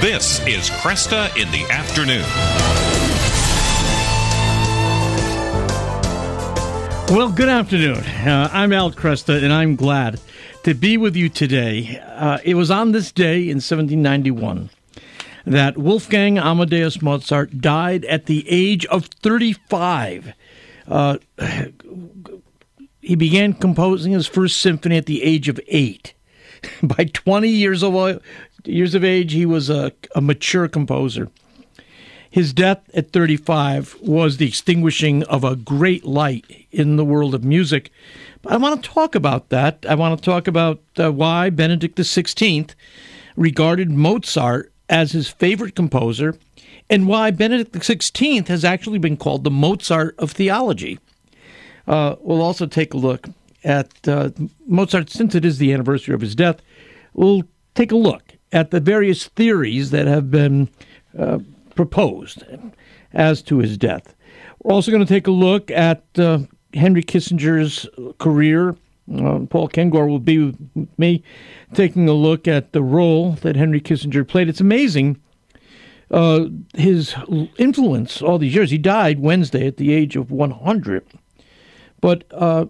This is Kresta in the Afternoon. Well, good afternoon. Uh, I'm Al Kresta, and I'm glad to be with you today. Uh, it was on this day in 1791 that Wolfgang Amadeus Mozart died at the age of 35. Uh, he began composing his first symphony at the age of eight. By 20 years of, years of age, he was a, a mature composer. His death at 35 was the extinguishing of a great light in the world of music. But I want to talk about that. I want to talk about uh, why Benedict XVI regarded Mozart as his favorite composer and why Benedict XVI has actually been called the Mozart of theology. Uh, we'll also take a look at uh, Mozart, since it is the anniversary of his death, we'll take a look at the various theories that have been uh, proposed as to his death. We're also going to take a look at uh, Henry Kissinger's career. Uh, Paul Kengor will be with me taking a look at the role that Henry Kissinger played. It's amazing uh, his influence all these years. He died Wednesday at the age of 100, but uh,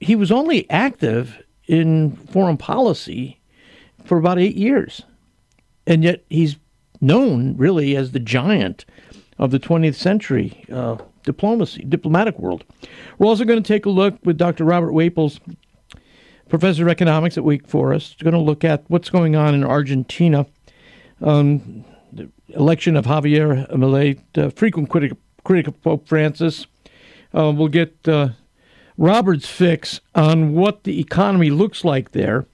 he was only active in foreign policy for about eight years. And yet he's known really as the giant of the 20th century uh, diplomacy, diplomatic world. We're also going to take a look with Dr. Robert Whaples, professor of economics at Wake Forest. Going to look at what's going on in Argentina. Um, the election of Javier Milei, uh, frequent critic, critic of Pope Francis. Uh, we'll get uh, Robert's fix on what the economy looks like there.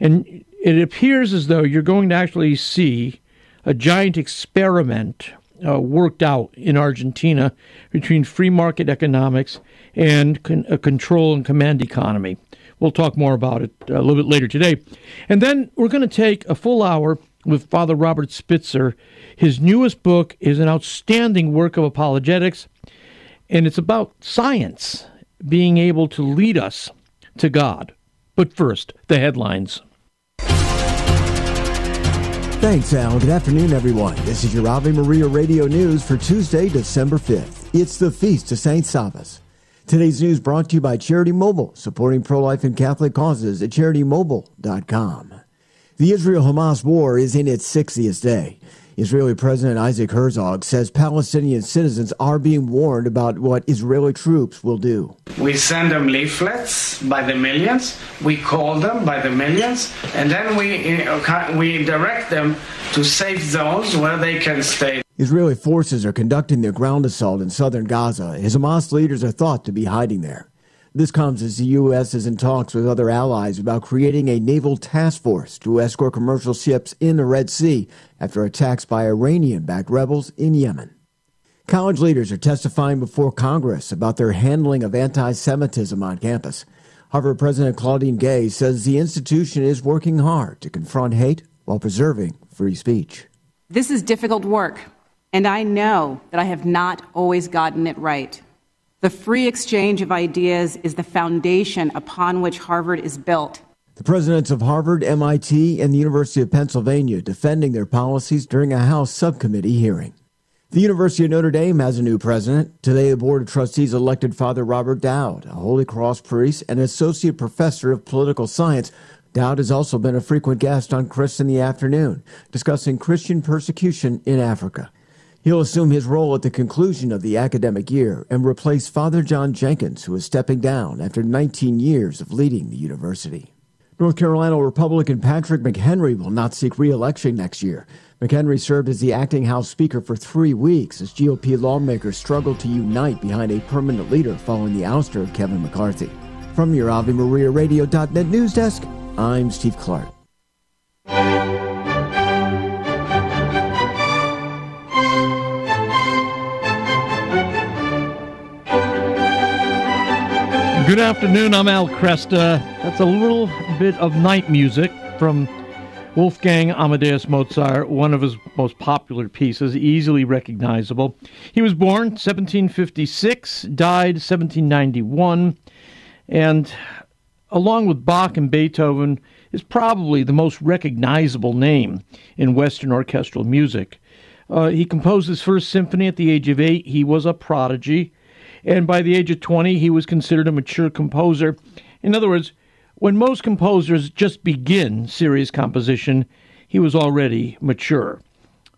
And it appears as though you're going to actually see a giant experiment uh, worked out in Argentina between free market economics and con- a control and command economy. We'll talk more about it a little bit later today. And then we're going to take a full hour with Father Robert Spitzer. His newest book is an outstanding work of apologetics, and it's about science being able to lead us to God. But first, the headlines. Thanks, Al. Good afternoon, everyone. This is your Ave Maria Radio News for Tuesday, December 5th. It's the Feast of St. Sabas. Today's news brought to you by Charity Mobile, supporting pro-life and Catholic causes at CharityMobile.com. The Israel-Hamas war is in its 60th day. Israeli President Isaac Herzog says Palestinian citizens are being warned about what Israeli troops will do. We send them leaflets by the millions, we call them by the millions, and then we, uh, we direct them to safe zones where they can stay. Israeli forces are conducting their ground assault in southern Gaza. His Hamas leaders are thought to be hiding there. This comes as the U.S. is in talks with other allies about creating a naval task force to escort commercial ships in the Red Sea after attacks by Iranian backed rebels in Yemen. College leaders are testifying before Congress about their handling of anti Semitism on campus. Harvard President Claudine Gay says the institution is working hard to confront hate while preserving free speech. This is difficult work, and I know that I have not always gotten it right. The free exchange of ideas is the foundation upon which Harvard is built. The presidents of Harvard, MIT, and the University of Pennsylvania defending their policies during a House subcommittee hearing. The University of Notre Dame has a new president. Today, the Board of Trustees elected Father Robert Dowd, a Holy Cross priest and associate professor of political science. Dowd has also been a frequent guest on Chris in the Afternoon, discussing Christian persecution in Africa. He'll assume his role at the conclusion of the academic year and replace Father John Jenkins, who is stepping down after 19 years of leading the university. North Carolina Republican Patrick McHenry will not seek re-election next year. McHenry served as the acting House Speaker for three weeks as GOP lawmakers struggled to unite behind a permanent leader following the ouster of Kevin McCarthy. From your Ave Maria Radio.net news desk, I'm Steve Clark. Good afternoon. I'm Al Kresta. That's a little bit of night music from Wolfgang Amadeus Mozart, one of his most popular pieces, easily recognizable. He was born 1756, died 1791, and along with Bach and Beethoven, is probably the most recognizable name in Western orchestral music. Uh, he composed his first symphony at the age of eight. He was a prodigy. And by the age of 20, he was considered a mature composer. In other words, when most composers just begin serious composition, he was already mature.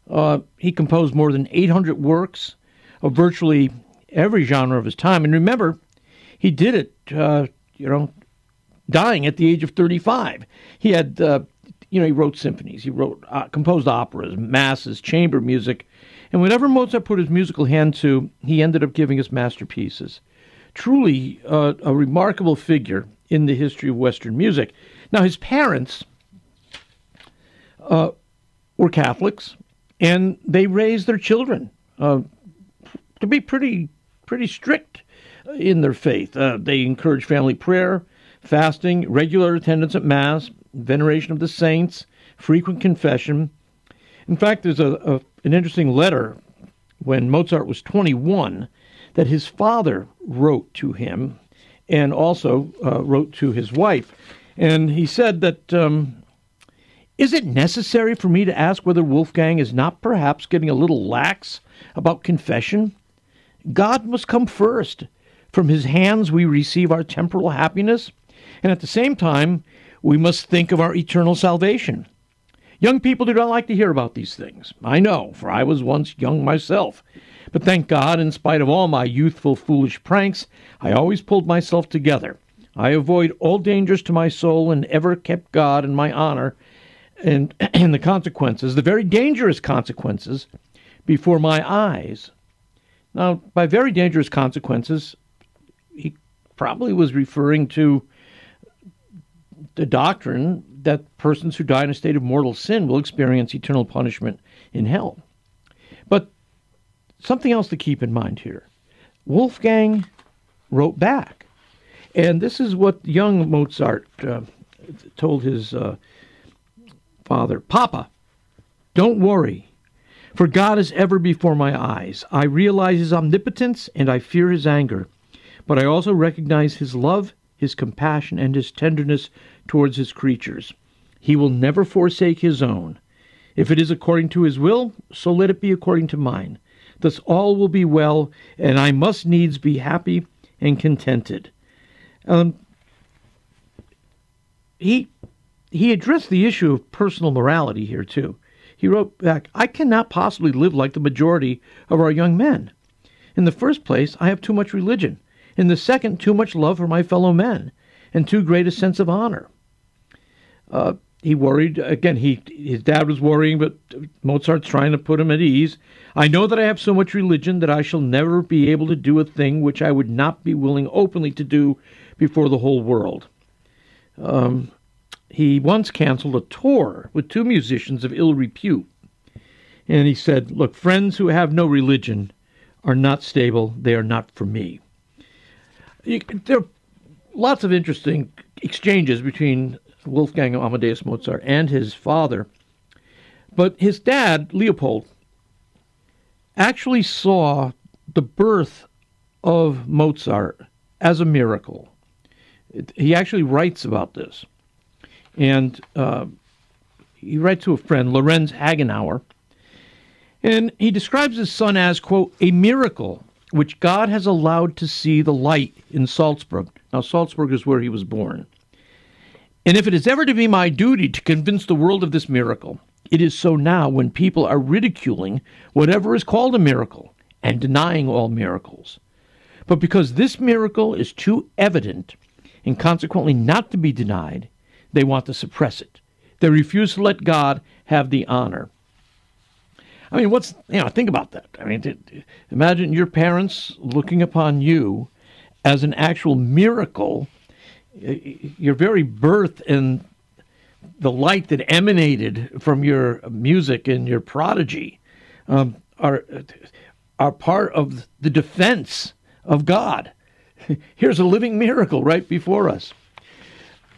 Uh, he composed more than 800 works of virtually every genre of his time. And remember, he did it, uh, you know, dying at the age of 35. He had, uh, you know, he wrote symphonies, he wrote, uh, composed operas, masses, chamber music, and whatever Mozart put his musical hand to, he ended up giving us masterpieces. Truly uh, a remarkable figure in the history of Western music. Now, his parents uh, were Catholics, and they raised their children uh, to be pretty, pretty strict in their faith. Uh, they encouraged family prayer, fasting, regular attendance at Mass, veneration of the saints, frequent confession. In fact, there's a, a an interesting letter when Mozart was 21 that his father wrote to him and also uh, wrote to his wife. And he said that, um, is it necessary for me to ask whether Wolfgang is not perhaps getting a little lax about confession? God must come first. From his hands we receive our temporal happiness, and at the same time, we must think of our eternal salvation. Young people do not like to hear about these things. I know, for I was once young myself. But thank God, in spite of all my youthful, foolish pranks, I always pulled myself together. I avoid all dangers to my soul and ever kept God and my honor and, and the consequences, the very dangerous consequences, before my eyes. Now, by very dangerous consequences, he probably was referring to the doctrine that persons who die in a state of mortal sin will experience eternal punishment in hell. But something else to keep in mind here Wolfgang wrote back. And this is what young Mozart uh, told his uh, father Papa, don't worry, for God is ever before my eyes. I realize his omnipotence and I fear his anger, but I also recognize his love, his compassion, and his tenderness towards his creatures. He will never forsake his own. If it is according to his will, so let it be according to mine. Thus all will be well, and I must needs be happy and contented. Um, he he addressed the issue of personal morality here too. He wrote back, "I cannot possibly live like the majority of our young men. In the first place, I have too much religion. In the second, too much love for my fellow men, and too great a sense of honor. Uh, he worried again. He his dad was worrying, but Mozart's trying to put him at ease. I know that I have so much religion that I shall never be able to do a thing which I would not be willing openly to do before the whole world. Um, he once canceled a tour with two musicians of ill repute, and he said, "Look, friends who have no religion are not stable. They are not for me." You, there are lots of interesting exchanges between Wolfgang Amadeus Mozart and his father. But his dad, Leopold, actually saw the birth of Mozart as a miracle. He actually writes about this. And uh, he writes to a friend, Lorenz Hagenauer, and he describes his son as, quote, a miracle which God has allowed to see the light in Salzburg. Now, Salzburg is where he was born. And if it is ever to be my duty to convince the world of this miracle, it is so now when people are ridiculing whatever is called a miracle and denying all miracles. But because this miracle is too evident and consequently not to be denied, they want to suppress it. They refuse to let God have the honor. I mean, what's, you know, think about that. I mean, imagine your parents looking upon you as an actual miracle your very birth and the light that emanated from your music and your prodigy um, are are part of the defense of God. here's a living miracle right before us.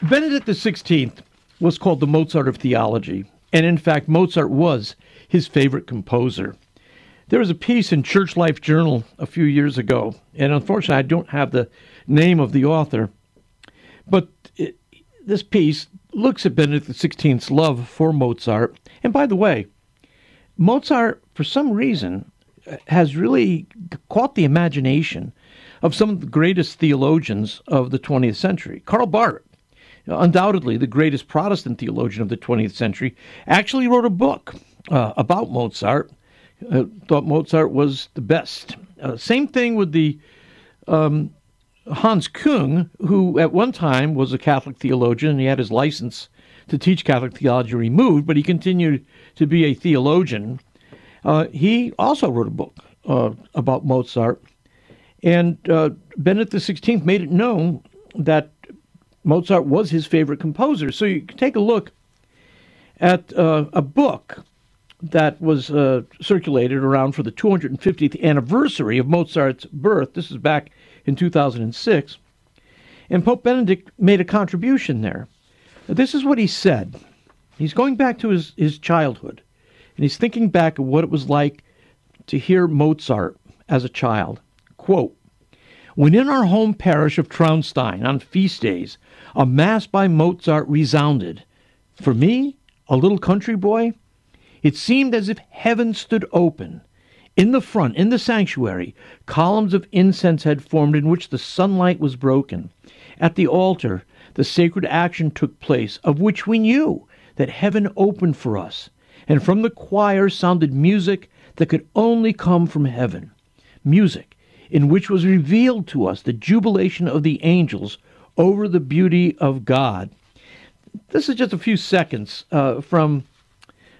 Benedict XVI was called the Mozart of theology, and in fact, Mozart was his favorite composer. There was a piece in Church Life Journal a few years ago, and unfortunately, I don't have the name of the author, but it, this piece looks at Benedict XVI's love for Mozart. And by the way, Mozart, for some reason, has really caught the imagination of some of the greatest theologians of the 20th century. Karl Barth, undoubtedly the greatest Protestant theologian of the 20th century, actually wrote a book uh, about Mozart uh, thought Mozart was the best. Uh, same thing with the um, Hans Küng, who at one time was a Catholic theologian, and he had his license to teach Catholic theology removed, but he continued to be a theologian. Uh, he also wrote a book uh, about Mozart, and uh, Benedict XVI made it known that Mozart was his favorite composer. So you can take a look at uh, a book that was uh, circulated around for the 250th anniversary of Mozart's birth. This is back in 2006. And Pope Benedict made a contribution there. This is what he said. He's going back to his, his childhood, and he's thinking back of what it was like to hear Mozart as a child. Quote, when in our home parish of Traunstein on feast days, a mass by Mozart resounded. For me, a little country boy, it seemed as if heaven stood open. In the front, in the sanctuary, columns of incense had formed in which the sunlight was broken. At the altar, the sacred action took place, of which we knew that heaven opened for us, and from the choir sounded music that could only come from heaven. Music in which was revealed to us the jubilation of the angels over the beauty of God. This is just a few seconds uh, from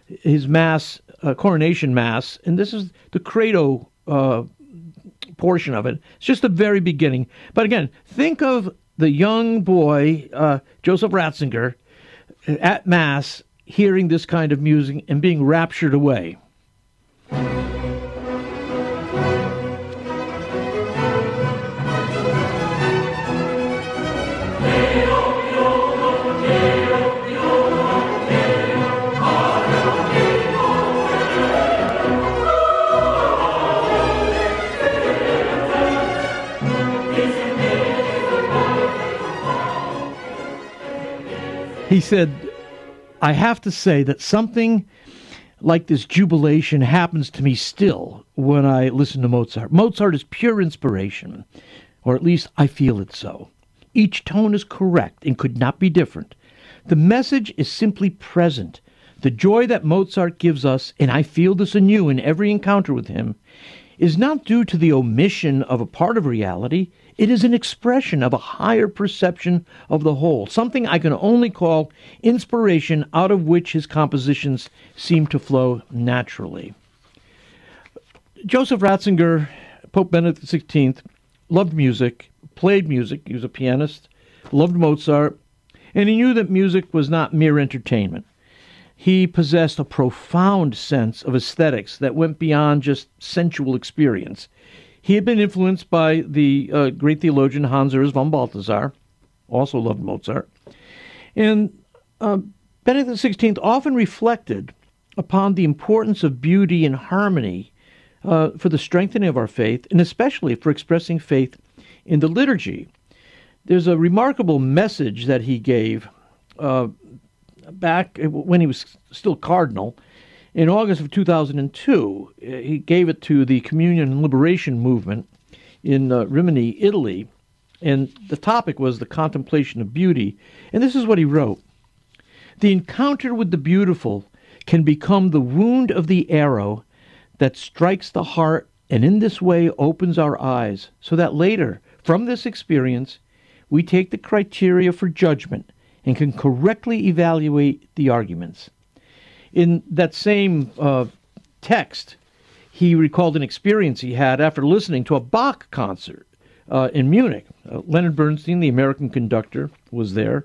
his mass, uh, coronation mass, and this is the credo uh, portion of it. It's just the very beginning. But again, think of the young boy, uh, Joseph Ratzinger, at mass, hearing this kind of music and being raptured away. He said, I have to say that something like this jubilation happens to me still when I listen to Mozart. Mozart is pure inspiration, or at least I feel it so. Each tone is correct and could not be different. The message is simply present. The joy that Mozart gives us, and I feel this anew in every encounter with him, is not due to the omission of a part of reality. It is an expression of a higher perception of the whole, something I can only call inspiration out of which his compositions seem to flow naturally. Joseph Ratzinger, Pope Benedict XVI, loved music, played music, he was a pianist, loved Mozart, and he knew that music was not mere entertainment. He possessed a profound sense of aesthetics that went beyond just sensual experience. He had been influenced by the uh, great theologian Hans Urs von Balthasar, also loved Mozart. And uh, Benedict XVI often reflected upon the importance of beauty and harmony uh, for the strengthening of our faith, and especially for expressing faith in the liturgy. There's a remarkable message that he gave uh, back when he was still cardinal in August of 2002, uh, he gave it to the Communion and Liberation Movement in uh, Rimini, Italy, and the topic was the contemplation of beauty. And this is what he wrote The encounter with the beautiful can become the wound of the arrow that strikes the heart and in this way opens our eyes, so that later, from this experience, we take the criteria for judgment and can correctly evaluate the arguments. In that same uh, text, he recalled an experience he had after listening to a Bach concert uh, in Munich. Uh, Leonard Bernstein, the American conductor, was there,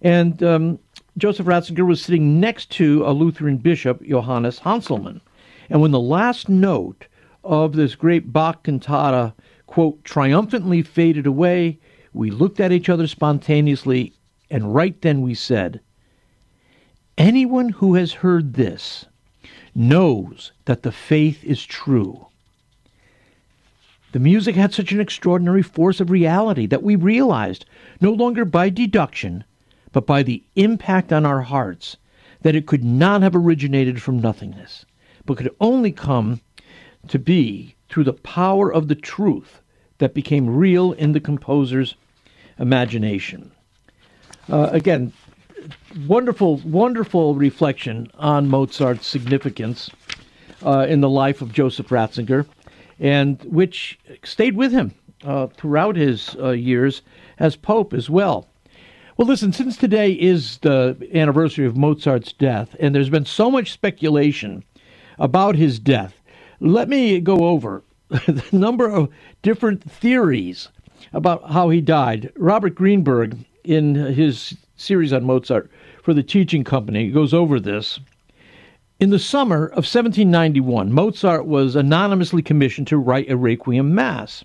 and um, Joseph Ratzinger was sitting next to a Lutheran bishop, Johannes Hanselmann. And when the last note of this great Bach cantata quote, triumphantly faded away, we looked at each other spontaneously, and right then we said, Anyone who has heard this knows that the faith is true. The music had such an extraordinary force of reality that we realized, no longer by deduction, but by the impact on our hearts, that it could not have originated from nothingness, but could only come to be through the power of the truth that became real in the composer's imagination. Uh, again, wonderful, wonderful reflection on Mozart's significance uh, in the life of Joseph Ratzinger, and which stayed with him uh, throughout his uh, years as Pope as well. Well, listen, since today is the anniversary of Mozart's death, and there's been so much speculation about his death, let me go over the number of different theories about how he died. Robert Greenberg, in his series on Mozart for the Teaching Company, goes over this. In the summer of 1791, Mozart was anonymously commissioned to write a Requiem Mass.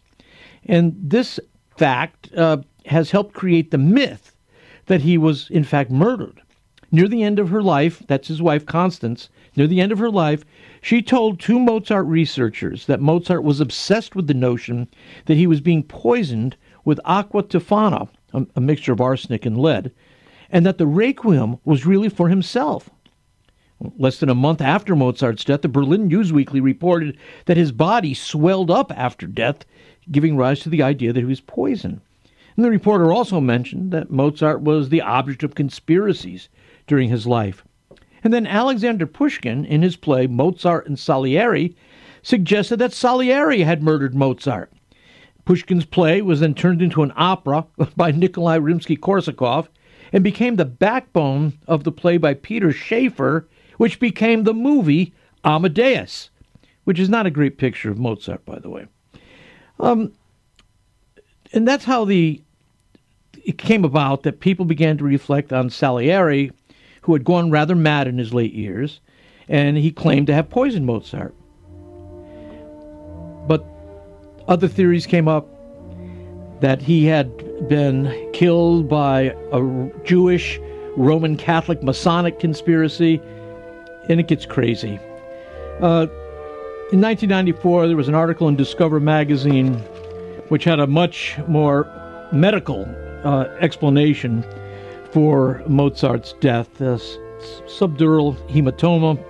And this fact uh, has helped create the myth that he was, in fact, murdered. Near the end of her life, that's his wife Constance, near the end of her life, she told two Mozart researchers that Mozart was obsessed with the notion that he was being poisoned with aqua tofana, a, a mixture of arsenic and lead, and that the Requiem was really for himself. Less than a month after Mozart's death, the Berlin Newsweekly reported that his body swelled up after death, giving rise to the idea that he was poisoned. And the reporter also mentioned that Mozart was the object of conspiracies during his life. And then Alexander Pushkin, in his play Mozart and Salieri, suggested that Salieri had murdered Mozart. Pushkin's play was then turned into an opera by Nikolai Rimsky Korsakov and became the backbone of the play by Peter Shaffer, which became the movie Amadeus, which is not a great picture of Mozart, by the way. Um, and that's how the it came about that people began to reflect on Salieri, who had gone rather mad in his late years, and he claimed to have poisoned Mozart. But other theories came up that he had been killed by a Jewish Roman Catholic Masonic conspiracy, and it gets crazy. Uh, in 1994, there was an article in Discover magazine which had a much more medical uh, explanation for Mozart's death. Uh, subdural hematoma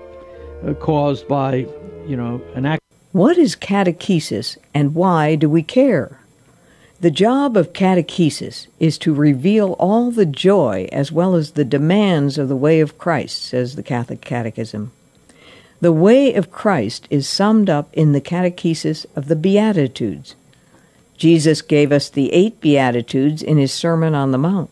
uh, caused by, you know, an act. What is catechesis and why do we care? The job of catechesis is to reveal all the joy as well as the demands of the way of Christ, says the Catholic Catechism. The way of Christ is summed up in the catechesis of the Beatitudes, Jesus gave us the eight Beatitudes in his Sermon on the Mount.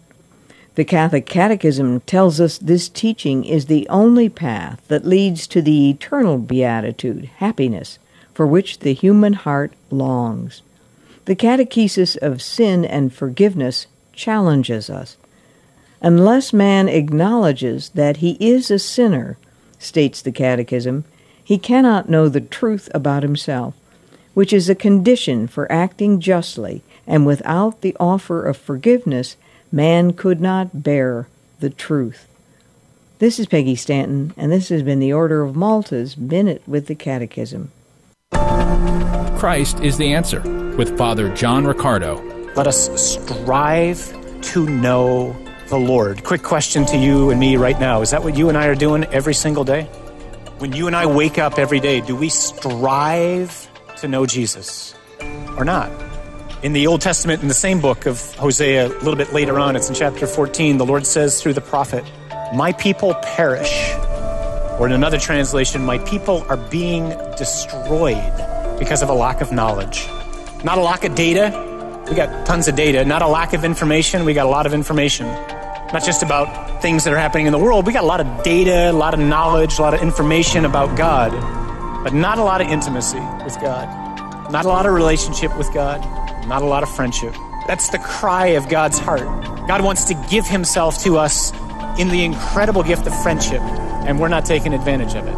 The Catholic Catechism tells us this teaching is the only path that leads to the eternal beatitude, happiness, for which the human heart longs. The catechesis of sin and forgiveness challenges us. Unless man acknowledges that he is a sinner, states the Catechism, he cannot know the truth about himself which is a condition for acting justly, and without the offer of forgiveness, man could not bear the truth. This is Peggy Stanton, and this has been the Order of Malta's Minute with the Catechism. Christ is the answer with Father John Riccardo. Let us strive to know the Lord. Quick question to you and me right now. Is that what you and I are doing every single day? When you and I wake up every day, do we strive to know Jesus or not. In the Old Testament, in the same book of Hosea, a little bit later on, it's in chapter 14, the Lord says through the prophet, My people perish. Or in another translation, My people are being destroyed because of a lack of knowledge. Not a lack of data. We got tons of data. Not a lack of information. We got a lot of information. Not just about things that are happening in the world. We got a lot of data, a lot of knowledge, a lot of information about God but not a lot of intimacy with God, not a lot of relationship with God, not a lot of friendship. That's the cry of God's heart. God wants to give himself to us in the incredible gift of friendship, and we're not taking advantage of it.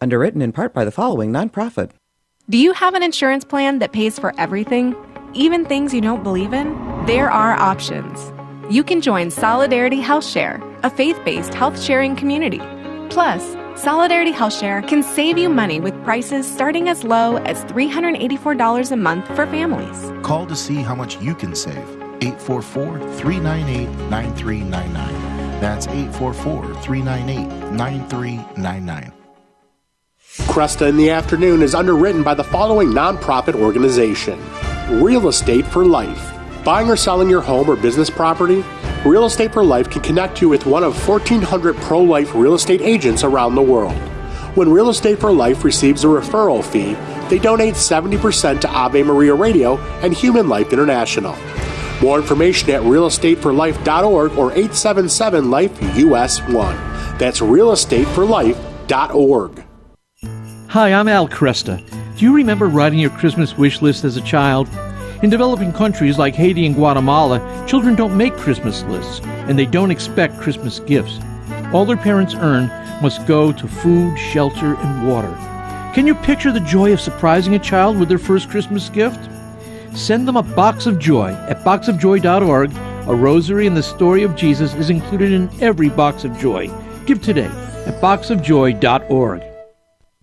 Underwritten in part by the following nonprofit. Do you have an insurance plan that pays for everything, even things you don't believe in? There are options. You can join Solidarity Health Share, a faith based health sharing community. Plus, Solidarity Health Share can save you money with prices starting as low as $384 a month for families. Call to see how much you can save. 844 398 9399. That's 844 398 9399. Kresta in the Afternoon is underwritten by the following nonprofit organization Real Estate for Life. Buying or selling your home or business property? Real Estate for Life can connect you with one of 1,400 pro life real estate agents around the world. When Real Estate for Life receives a referral fee, they donate 70% to Ave Maria Radio and Human Life International. More information at realestateforlife.org or 877 Life US 1. That's realestateforlife.org. Hi, I'm Al Kresta. Do you remember writing your Christmas wish list as a child? In developing countries like Haiti and Guatemala, children don't make Christmas lists and they don't expect Christmas gifts. All their parents earn must go to food, shelter, and water. Can you picture the joy of surprising a child with their first Christmas gift? Send them a box of joy at boxofjoy.org. A rosary and the story of Jesus is included in every box of joy. Give today at boxofjoy.org.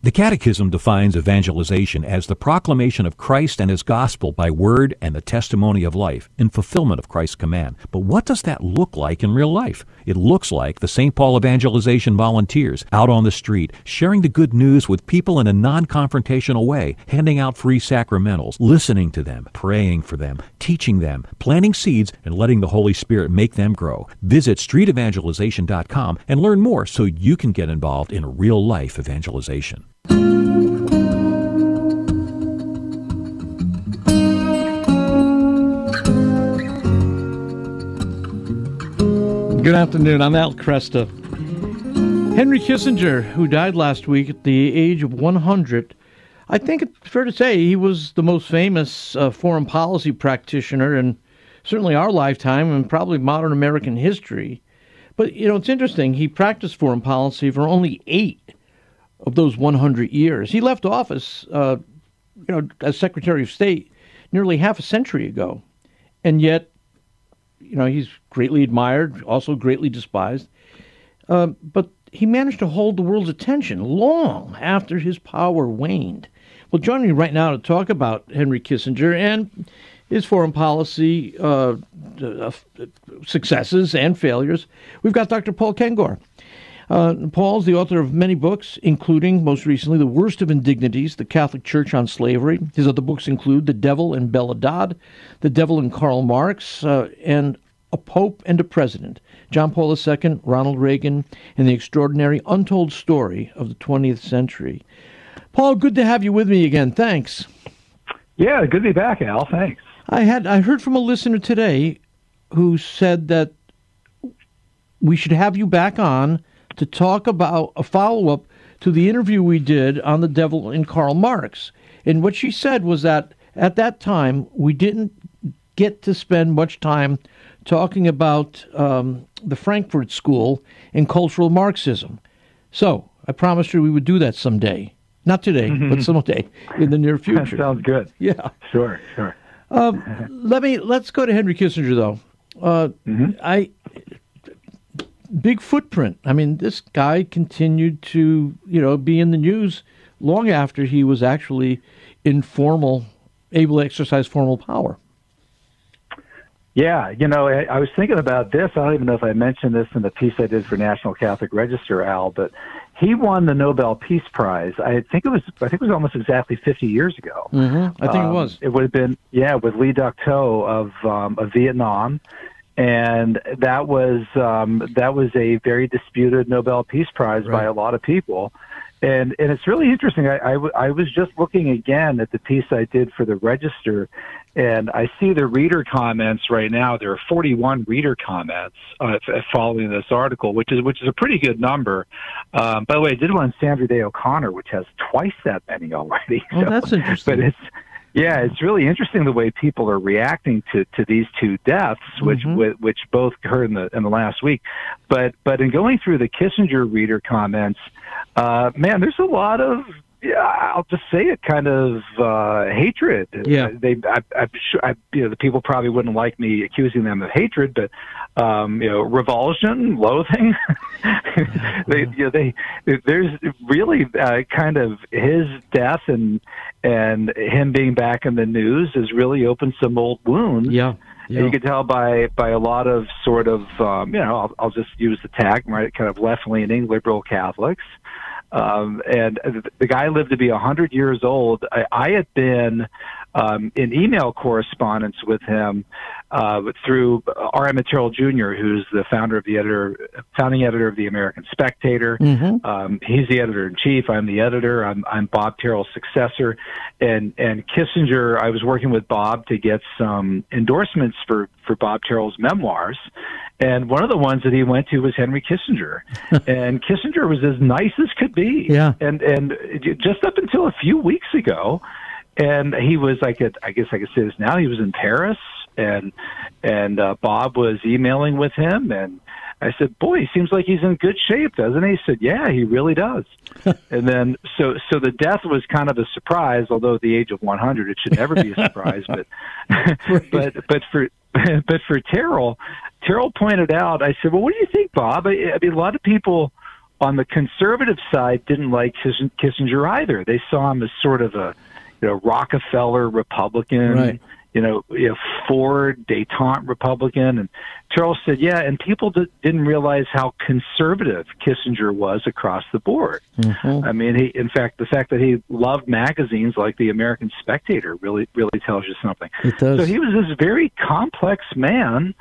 The Catechism defines evangelization as the proclamation of Christ and His gospel by word and the testimony of life in fulfillment of Christ's command. But what does that look like in real life? It looks like the St. Paul Evangelization volunteers out on the street, sharing the good news with people in a non confrontational way, handing out free sacramentals, listening to them, praying for them, teaching them, planting seeds, and letting the Holy Spirit make them grow. Visit streetevangelization.com and learn more so you can get involved in real life evangelization. Good afternoon. I'm Al Kresta. Henry Kissinger, who died last week at the age of 100, I think it's fair to say he was the most famous uh, foreign policy practitioner in certainly our lifetime and probably modern American history. But, you know, it's interesting. He practiced foreign policy for only eight of those 100 years. He left office, uh, you know, as Secretary of State nearly half a century ago. And yet, you know, he's greatly admired, also greatly despised. Uh, but he managed to hold the world's attention long after his power waned. Well, joining me right now to talk about Henry Kissinger and his foreign policy uh, uh, successes and failures, we've got Dr. Paul Kengor. Uh, Paul's the author of many books, including, most recently, The Worst of Indignities, The Catholic Church on Slavery. His other books include The Devil and Bella Dodd, The Devil and Karl Marx, uh, and A Pope and a President, John Paul II, Ronald Reagan, and the Extraordinary Untold Story of the 20th Century. Paul, good to have you with me again. Thanks. Yeah, good to be back, Al. Thanks. I had I heard from a listener today who said that we should have you back on to talk about a follow up to the interview we did on the devil in Karl Marx. And what she said was that at that time, we didn't get to spend much time talking about um, the Frankfurt School and cultural Marxism. So I promised her we would do that someday. Not today, but someday in the near future. sounds good. Yeah. Sure, sure. Um, let me let's go to Henry Kissinger though. Uh, mm-hmm. I big footprint. I mean, this guy continued to, you know, be in the news long after he was actually informal, able to exercise formal power. Yeah, you know, I, I was thinking about this. I don't even know if I mentioned this in the piece I did for National Catholic Register, Al, but he won the Nobel Peace Prize. I think it was, I think it was almost exactly 50 years ago. Mm-hmm. I think um, it was. It would have been, yeah, with Le Duc Tho of um, of Vietnam, and that was um, that was a very disputed Nobel Peace Prize right. by a lot of people. And and it's really interesting. I, I, w- I was just looking again at the piece I did for the Register, and I see the reader comments right now. There are 41 reader comments uh, following this article, which is which is a pretty good number. Um, by the way, I did one on Sandra Day O'Connor, which has twice that many already. Oh, so, that's interesting. But it's Yeah, it's really interesting the way people are reacting to, to these two deaths, which Mm-hmm. which both occurred in the in the last week. But but in going through the Kissinger reader comments, uh, man, there's a lot of yeah, I'll just say it, kind of uh, hatred. Yeah. they. I, I'm sure. I, you know, the people probably wouldn't like me accusing them of hatred, but um, you know, revulsion, loathing. they, you know, they. There's really uh, kind of his death and and him being back in the news has really opened some old wounds. Yeah. And You can tell by by a lot of sort of um, you know I'll, I'll just use the tag right kind of left leaning liberal Catholics. Um, and the- guy lived to be a hundred years old. I, I had been um, in email correspondence with him uh, through R. Emmett Tyrrell Jr., who's the founder of the editor, founding editor of the American Spectator. Mm-hmm. Um, he's the editor in chief. I'm the editor. I'm, I'm Bob Tyrrell's successor. And, and Kissinger, I was working with Bob to get some endorsements for, for Bob Tyrrell's memoirs. And one of the ones that he went to was Henry Kissinger. and Kissinger was as nice as could be. Yeah. And, and just up until a few weeks ago, and he was I could I guess I could say this now. He was in Paris, and and uh, Bob was emailing with him, and I said, "Boy, he seems like he's in good shape, doesn't he?" He said, "Yeah, he really does." and then so so the death was kind of a surprise, although at the age of 100, it should never be a surprise. but but but for but for Tyrrell, Tyrrell pointed out. I said, "Well, what do you think, Bob?" I, I mean, a lot of people on the conservative side didn't like Kiss- Kissinger either. They saw him as sort of a you know Rockefeller Republican, Right. you know, you know Ford detente Republican, and Charles said, yeah, and people d- didn't realize how conservative Kissinger was across the board. Mm-hmm. I mean, he, in fact, the fact that he loved magazines like the American Spectator really, really tells you something. It does. So he was this very complex man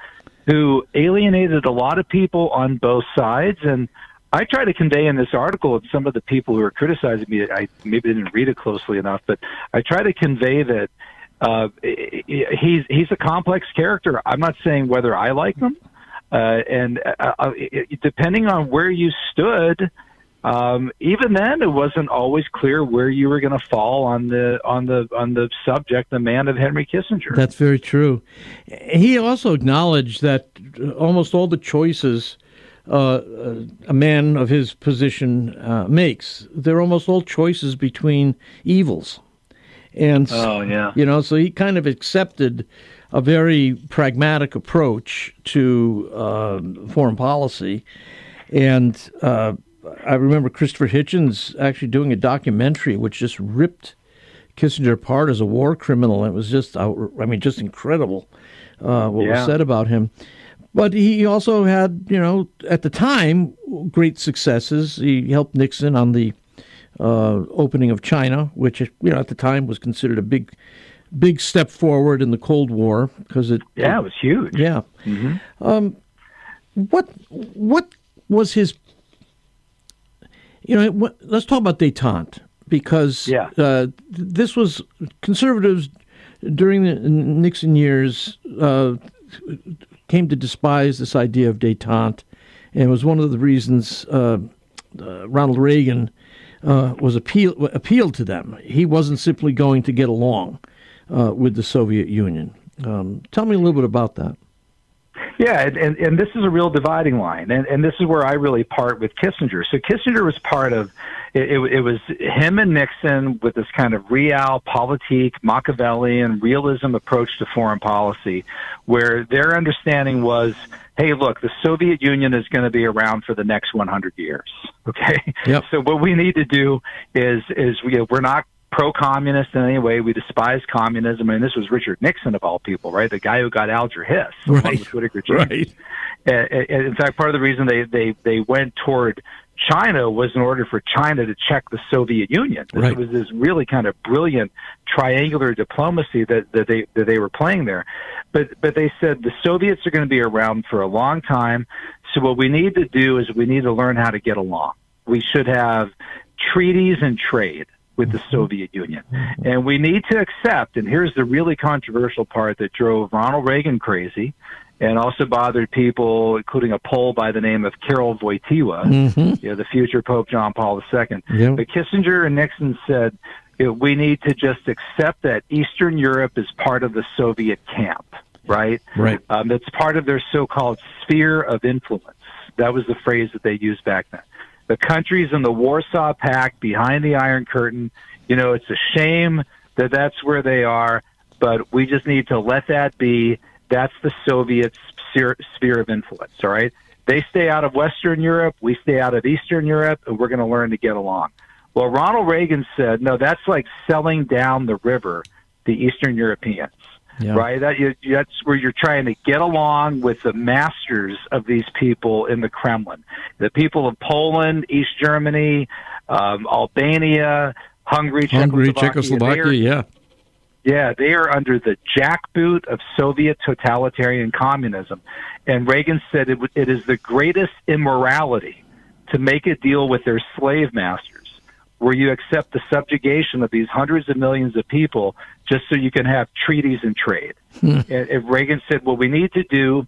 who alienated a lot of people on both sides. And I try to convey in this article, and some of the people who are criticizing me, I maybe didn't read it closely enough, but I try to convey that uh, he's he's a complex character. I'm not saying whether I like him, uh, and uh, uh, depending on where you stood. Um, even then, it wasn't always clear where you were going to fall on the on the on the subject, the man of Henry Kissinger. That's very true. He also acknowledged that almost all the choices uh, a man of his position uh, makes, they're almost all choices between evils. And Oh, yeah. you know, so he kind of accepted a very pragmatic approach to uh, foreign policy, and uh, I remember Christopher Hitchens actually doing a documentary which just ripped Kissinger apart as a war criminal. It was just, I mean, just incredible uh, what Yeah. was said about him. But he also had, you know, at the time, great successes. He helped Nixon on the uh, opening of China, which, you know, at the time was considered a big, big step forward in the Cold War because it. Yeah, it was huge. Yeah. hmm Um, what what was his? You know, what, let's talk about détente because Yeah. uh, this was conservatives during the Nixon years uh, came to despise this idea of détente, and was one of the reasons uh, uh, Ronald Reagan uh, was appeal appealed to them. He wasn't simply going to get along uh, with the Soviet Union. Um, tell me a little bit about that. Yeah, and, and, and this is a real dividing line, and, and this is where I really part with Kissinger. So Kissinger was part of it, it, it was him and Nixon with this kind of realpolitik, Machiavellian realism approach to foreign policy, where their understanding was, hey, look, the Soviet Union is going to be around for the next 100 years. Okay, Yep. so what we need to do is is we, we're not pro-communist in any way. We despise communism, and this was Richard Nixon of all people, right? The guy who got Alger Hiss, along Right. with Whittaker James. Right. And, and in fact, part of the reason they, they, they went toward China was in order for China to check the Soviet Union. This Right. was this really kind of brilliant triangular diplomacy that, that they that they were playing there. But but they said the Soviets are going to be around for a long time. So what we need to do is we need to learn how to get along. We should have treaties and trade with the Soviet Union. And we need to accept, and here's the really controversial part that drove Ronald Reagan crazy and also bothered people, including a Pole by the name of Karol Wojtyła, Mhm. you know, the future Pope John Paul II. Yep. But Kissinger and Nixon said, we need to just accept that Eastern Europe is part of the Soviet camp, right? Right. Um, it's part of their so-called sphere of influence. That was the phrase that they used back then. The countries in the Warsaw Pact behind the Iron Curtain. You know, it's a shame that that's where they are, but we just need to let that be. That's the Soviet sphere, of influence. All right. They stay out of Western Europe. We stay out of Eastern Europe, and we're going to learn to get along. Well, Ronald Reagan said, no, that's like selling down the river to Eastern Europeans, Yeah. right? That you, that's where you're trying to get along with the masters of these people in the Kremlin, the people of Poland, East Germany, um, Albania, Hungary, Hungary, Czechoslovakia. Czechoslovakia, are- yeah. yeah, they are under the jackboot of Soviet totalitarian communism. And Reagan said it, w- it is the greatest immorality to make a deal with their slave masters, where you accept the subjugation of these hundreds of millions of people just so you can have treaties and trade. and, and Reagan said, what we need to do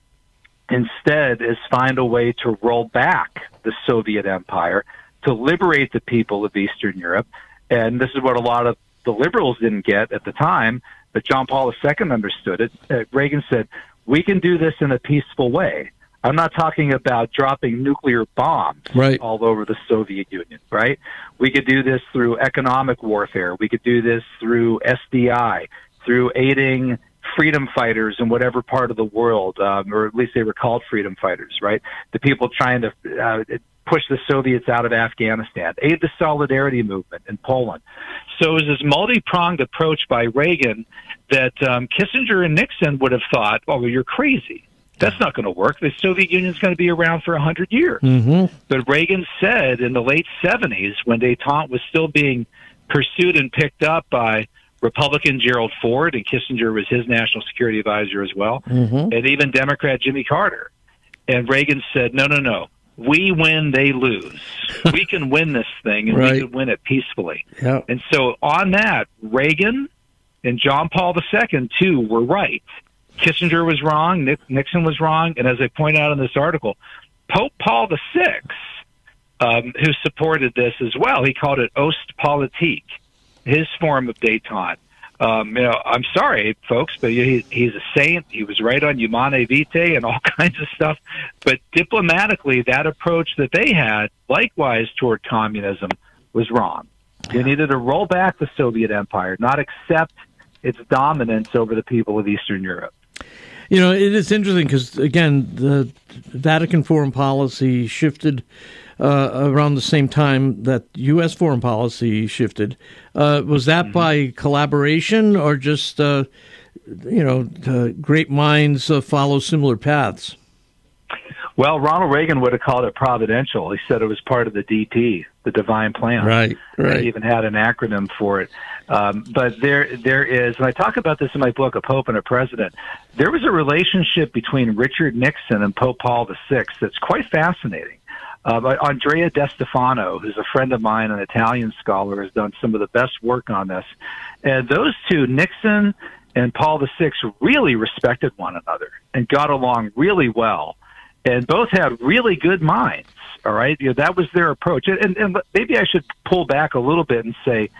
instead is find a way to roll back the Soviet empire to liberate the people of Eastern Europe. And this is what a lot of the liberals didn't get at the time, but John Paul II understood it. Uh, Reagan said, we can do this in a peaceful way. I'm not talking about dropping nuclear bombs Right. all over the Soviet Union, right? We could do this through economic warfare. We could do this through SDI, through aiding freedom fighters in whatever part of the world, um, or at least they were called freedom fighters, right? The people trying to uh, push the Soviets out of Afghanistan, aid the solidarity movement in Poland. So it was this multi-pronged approach by Reagan that um, Kissinger and Nixon would have thought, "Oh, well, you're crazy. That's not going to work. The Soviet Union's going to be around for a hundred years." Mm-hmm. But Reagan said in the late 70s, when detente was still being pursued and picked up by Republican Gerald Ford, and Kissinger was his national security advisor as well, Mhm. and even Democrat Jimmy Carter. And Reagan said, no, no, no. We win, they lose. we can win this thing, and Right. we can win it peacefully. Yeah. And so on that, Reagan and John Paul II, too, were right. Kissinger was wrong, Nick, Nixon was wrong, and as I point out in this article, Pope Paul VI, um, who supported this as well, he called it Ostpolitik, his form of detente. Um, you know, I'm sorry, folks, but he, he's a saint. He was right on Humanae Vitae and all kinds of stuff. But diplomatically, that approach that they had, likewise toward communism, was wrong. You needed to roll back the Soviet Empire, not accept its dominance over the people of Eastern Europe. You know, it is interesting because again, the Vatican foreign policy shifted uh, around the same time that U.S. foreign policy shifted. Uh, was that by collaboration or just, uh, you know, uh, great minds uh, follow similar paths? Well, Ronald Reagan would have called it providential. He said it was part of the DP, the divine plan. Right, right. He even had an acronym for it. Um, but there, there is, and I talk about this in my book, A Pope and a President. There was a relationship between Richard Nixon and Pope Paul VI that's quite fascinating. Uh, but Andrea DeStefano, who's a friend of mine, an Italian scholar, has done some of the best work on this. And those two, Nixon and Paul VI, really respected one another and got along really well and both had really good minds. All right, you know, that was their approach. And, and maybe I should pull back a little bit and say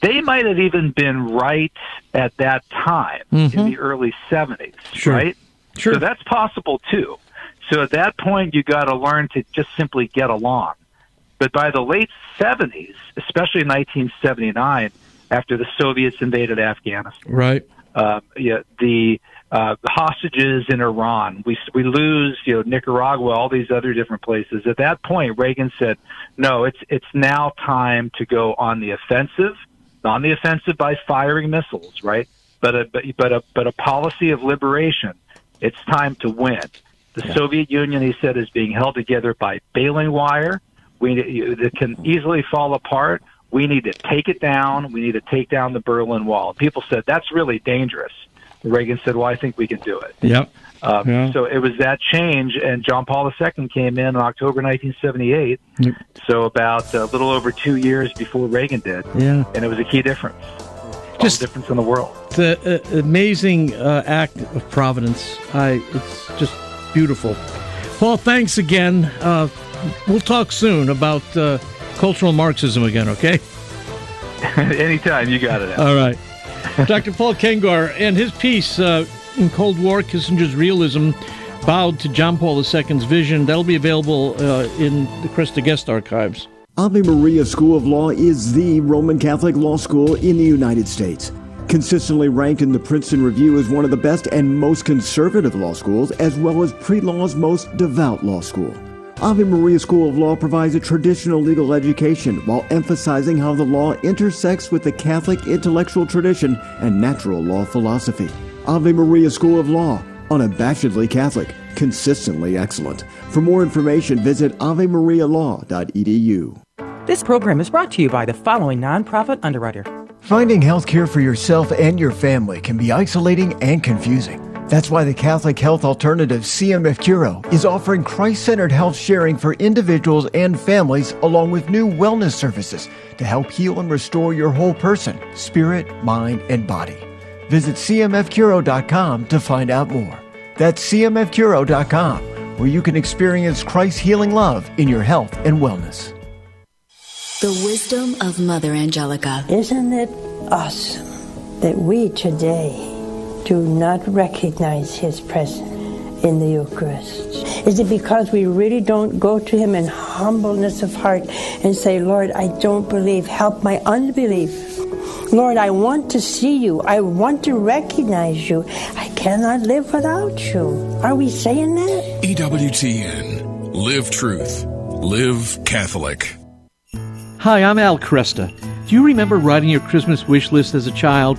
they might have even been right at that time in mm-hmm. the early seventies, Sure. right? Sure. So that's possible too. So at that point, you got to learn to just simply get along. But by the late seventies, especially 1979, after the Soviets invaded Afghanistan, Right. Uh, yeah, the uh, hostages in Iran. We we lose, you know, Nicaragua, all these other different places. At that point, Reagan said, "No, it's it's now time to go on the offensive, on the offensive by firing missiles, right? But a but but a but a policy of liberation. It's time to win." The Soviet Union, he said, is being held together by baling wire. We it can easily fall apart. We need to take it down. We need to take down the Berlin Wall. People said that's really dangerous. Reagan said, "Well, I think we can do it." Yep. Um, Yeah. So it was that change, and John Paul II came in in October 1978. Yep. So about a little over two years before Reagan did, Yeah. and it was a key difference. Just- the difference in the world. It's an amazing uh, act of providence. I, it's just beautiful. Paul, thanks again. Uh, we'll talk soon about uh, cultural Marxism again, okay? Anytime, you got it. All right. Dr. Paul Kengor and his piece uh, in Cold War, Kissinger's Realism, bowed to John Paul II's vision. That'll be available uh, in the Kresta Guest Archives. Ave Maria School of Law is the Roman Catholic law school in the United States. Consistently ranked in the Princeton Review as one of the best and most conservative law schools, as well as pre law's most devout law school. Ave Maria School of Law provides a traditional legal education while emphasizing how the law intersects with the Catholic intellectual tradition and natural law philosophy. Ave Maria School of Law, unabashedly Catholic, consistently excellent. For more information, visit avemarialaw.edu. This program is brought to you by the following nonprofit underwriter. Finding health care for yourself and your family can be isolating and confusing. That's why the Catholic Health Alternative CMF Curo is offering Christ centered health sharing for individuals and families, along with new wellness services to help heal and restore your whole person, spirit, mind, and body. Visit CMFCuro.com to find out more. That's CMFCuro.com, where you can experience Christ's healing love in your health and wellness. The wisdom of Mother Angelica. Isn't it awesome that we today do not recognize His presence in the Eucharist? Is it because we really don't go to Him in humbleness of heart and say, Lord, I don't believe, help my unbelief? Lord, I want to see you. I want to recognize you. I cannot live without you. Are we saying that? EWTN. Live truth. Live Catholic. Hi, I'm Al Kresta. Do you remember writing your Christmas wish list as a child?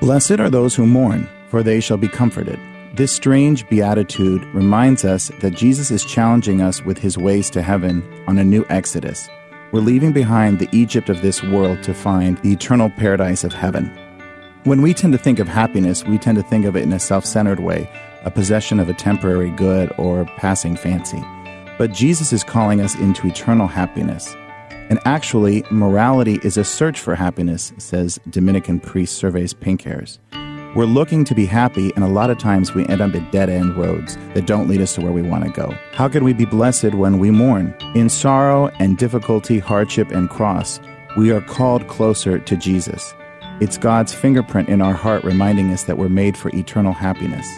Blessed are those who mourn, for they shall be comforted. This strange beatitude reminds us that Jesus is challenging us with his ways to heaven on a new exodus. We're leaving behind the Egypt of this world to find the eternal paradise of heaven. When we tend to think of happiness, we tend to think of it in a self centered way, a possession of a temporary good or passing fancy. But Jesus is calling us into eternal happiness. And actually, morality is a search for happiness, says Dominican priest Servais Pinckaers. We're looking to be happy, and a lot of times we end up at dead end roads that don't lead us to where we want to go. How can we be blessed when we mourn? In sorrow and difficulty, hardship, and cross, we are called closer to Jesus. It's God's fingerprint in our heart reminding us that we're made for eternal happiness.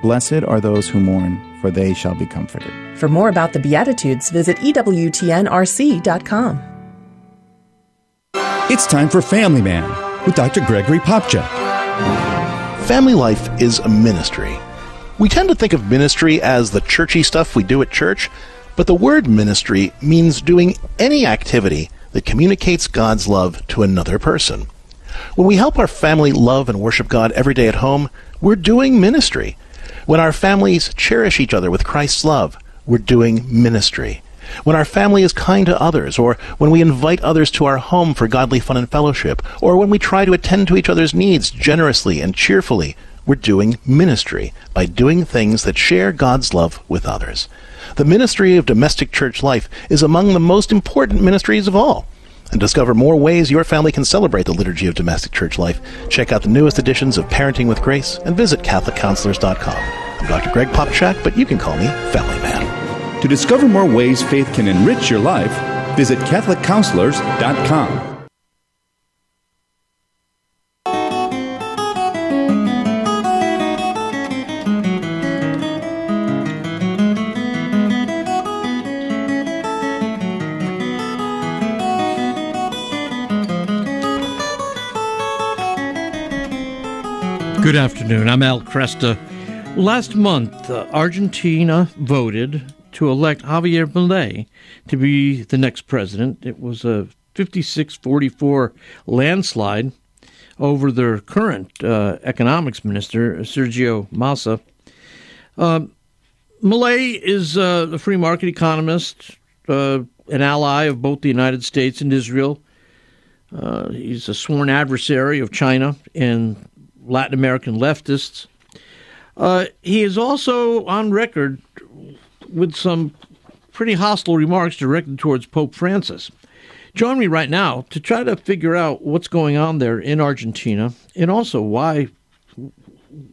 Blessed are those who mourn, for they shall be comforted. For more about the Beatitudes, visit EWTNRC.com. It's time for Family Man with Dr. Gregory Popcak. Family life is a ministry. We tend to think of ministry as the churchy stuff we do at church, but the word ministry means doing any activity that communicates God's love to another person. When we help our family love and worship God every day at home, we're doing ministry. When our families cherish each other with Christ's love, we're doing ministry. When our family is kind to others, or when we invite others to our home for godly fun and fellowship, or when we try to attend to each other's needs generously and cheerfully, we're doing ministry by doing things that share God's love with others. The ministry of domestic church life is among the most important ministries of all. And discover more ways your family can celebrate the liturgy of domestic church life. Check out the newest editions of Parenting with Grace and visit CatholicCounselors.com. I'm Dr. Greg Popcak, but you can call me Family Man. To discover more ways faith can enrich your life, visit CatholicCounselors.com. Good afternoon. I'm Al Kresta. Last month, uh, Argentina voted to elect Javier Milei to be the next president. It was a 56 44 landslide over their current uh, economics minister, Sergio Massa. Uh, Milei is uh, a free market economist, uh, an ally of both the United States and Israel. Uh, he's a sworn adversary of China and Latin American leftists. Uh, he is also on record with some pretty hostile remarks directed towards Pope Francis. Join me right now to try to figure out what's going on there in Argentina and also why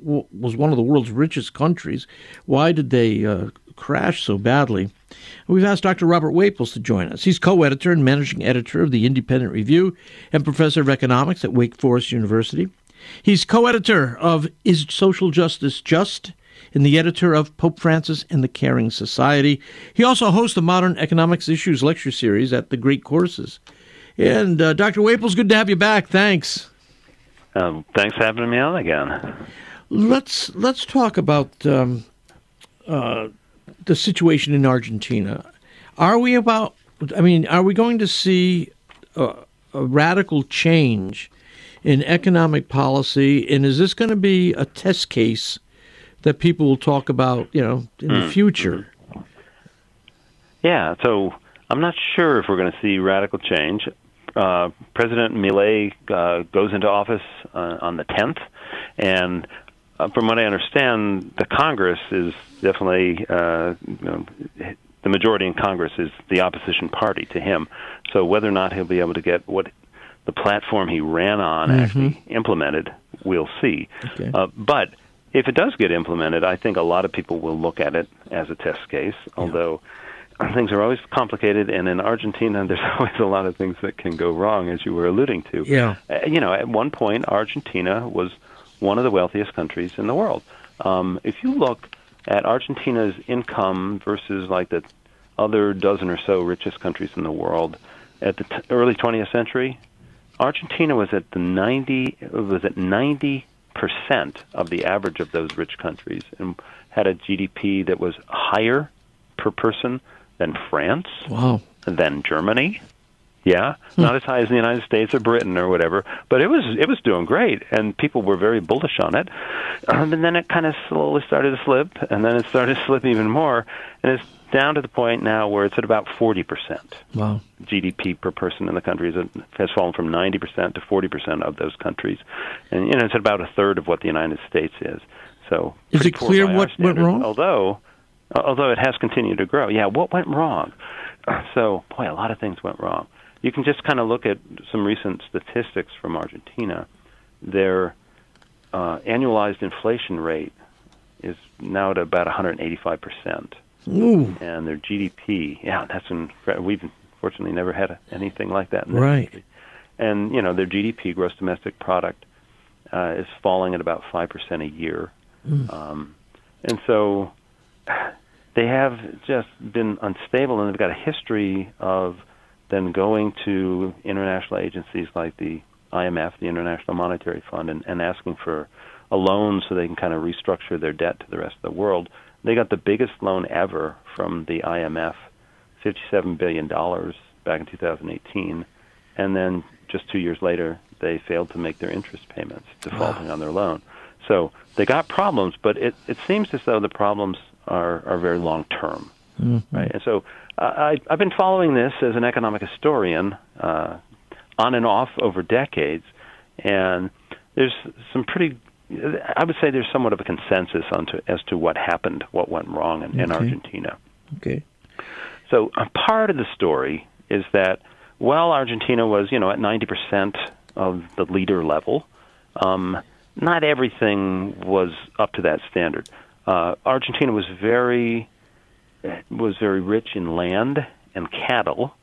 was one of the world's richest countries. Why did they uh, crash so badly? We've asked Dr. Robert Whaples to join us. He's co editor and managing editor of the Independent Review and professor of economics at Wake Forest University. He's co editor of Is Social Justice Just? and the editor of Pope Francis and the Caring Society. He also hosts the Modern Economics Issues lecture series at the Great Courses. And uh, Dr. Whaples, good to have you back. Thanks. Um, thanks for having me on again. Let's let's talk about um, uh, the situation in Argentina. Are we about? I mean, are we going to see a, a radical change in economic policy, and is this going to be a test case that people will talk about, you know, in mm. the future? Yeah. So I'm not sure if we're going to see radical change. Uh, President Milei uh, goes into office uh, on the 10th, and uh, from what I understand, the Congress is definitely uh, you know, the majority in Congress is the opposition party to him. So whether or not he'll be able to get what the platform he ran on mm-hmm. actually implemented, we'll see. Okay. Uh, but if it does get implemented, I think a lot of people will look at it as a test case. Although things are always complicated, and in Argentina, there's always a lot of things that can go wrong, as you were alluding to. Yeah. Uh, you know, at one point, Argentina was one of the wealthiest countries in the world. Um, if you look at Argentina's income versus like the other dozen or so richest countries in the world at the t- early 20th century, Argentina was at the 90 was at 90 percent of the average of those rich countries and had a GDP that was higher per person than France, wow. than Germany, yeah, hmm. not as high as the United States or Britain or whatever, but it was it was doing great, and people were very bullish on it. Um, and then it kind of slowly started to slip, and then it started to slip even more, and it's down to the point now where it's at about forty percent. Wow, GDP per person in the country has fallen from ninety percent to forty percent of those countries, and you know it's at about a third of what the United States is. So is it clear what went wrong? Although, although it has continued to grow, yeah, what went wrong? So, boy, a lot of things went wrong you can just kind of look at some recent statistics from Argentina. Their uh, annualized inflation rate is now at about 185 percent, and their GDP, yeah, that's incredible. We've fortunately never had anything like that. In right. Country. And you know their GDP, gross domestic product, uh, is falling at about five percent a year, mm. um, and so they have just been unstable, and they've got a history of then going to international agencies like the IMF, the International Monetary Fund, and, and asking for a loan so they can kind of restructure their debt to the rest of the world. They got the biggest loan ever from the IMF, $57 billion back in 2018. And then just two years later, they failed to make their interest payments, defaulting wow. on their loan. So they got problems, but it, it seems as though the problems are, are very long term. Mm-hmm. Right? And so I, I've been following this as an economic historian uh, on and off over decades, and there's some pretty. I would say there's somewhat of a consensus on to, as to what happened, what went wrong in, okay. in Argentina. Okay. So a part of the story is that while Argentina was, you know, at 90% of the leader level, um, not everything was up to that standard. Uh, Argentina was very was very rich in land and cattle,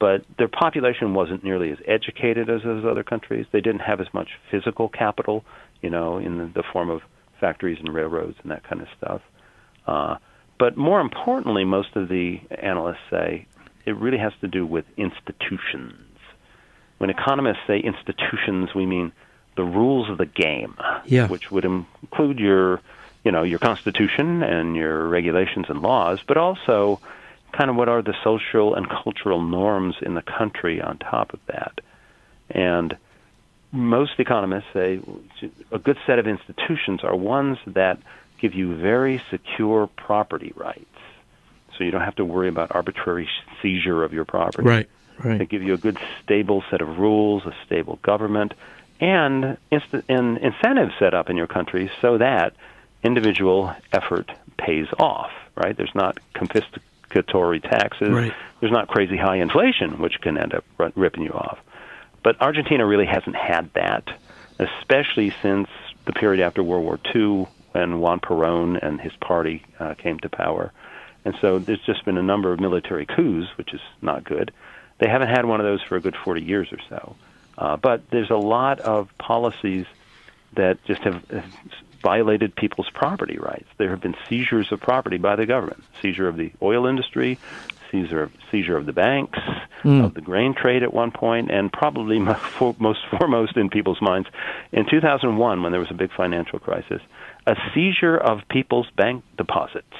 but their population wasn't nearly as educated as those other countries. They didn't have as much physical capital, you know, in the, the form of factories and railroads and that kind of stuff. Uh, but more importantly, most of the analysts say it really has to do with institutions. When economists say institutions, we mean the rules of the game, yeah. which would include your you know your constitution and your regulations and laws, but also kind of what are the social and cultural norms in the country on top of that. And most economists say a good set of institutions are ones that give you very secure property rights. So you don't have to worry about arbitrary seizure of your property. Right. Right. They give you a good, stable set of rules, a stable government, and, inst- and incentives set up in your country so that individual effort pays off. Right? There's not confiscatory taxes. Right. There's not crazy high inflation, which can end up r- ripping you off. But Argentina really hasn't had that, especially since the period after World War II when Juan Perón and his party uh, came to power. And so there's just been a number of military coups, which is not good. They haven't had one of those for a good 40 years or so. Uh, but there's a lot of policies that just have, have violated people's property rights. There have been seizures of property by the government, seizure of the oil industry, seizure seizure of the banks, Mm. of the grain trade at one point, and probably most foremost in people's minds, in 2001 when there was a big financial crisis, a seizure of people's bank deposits.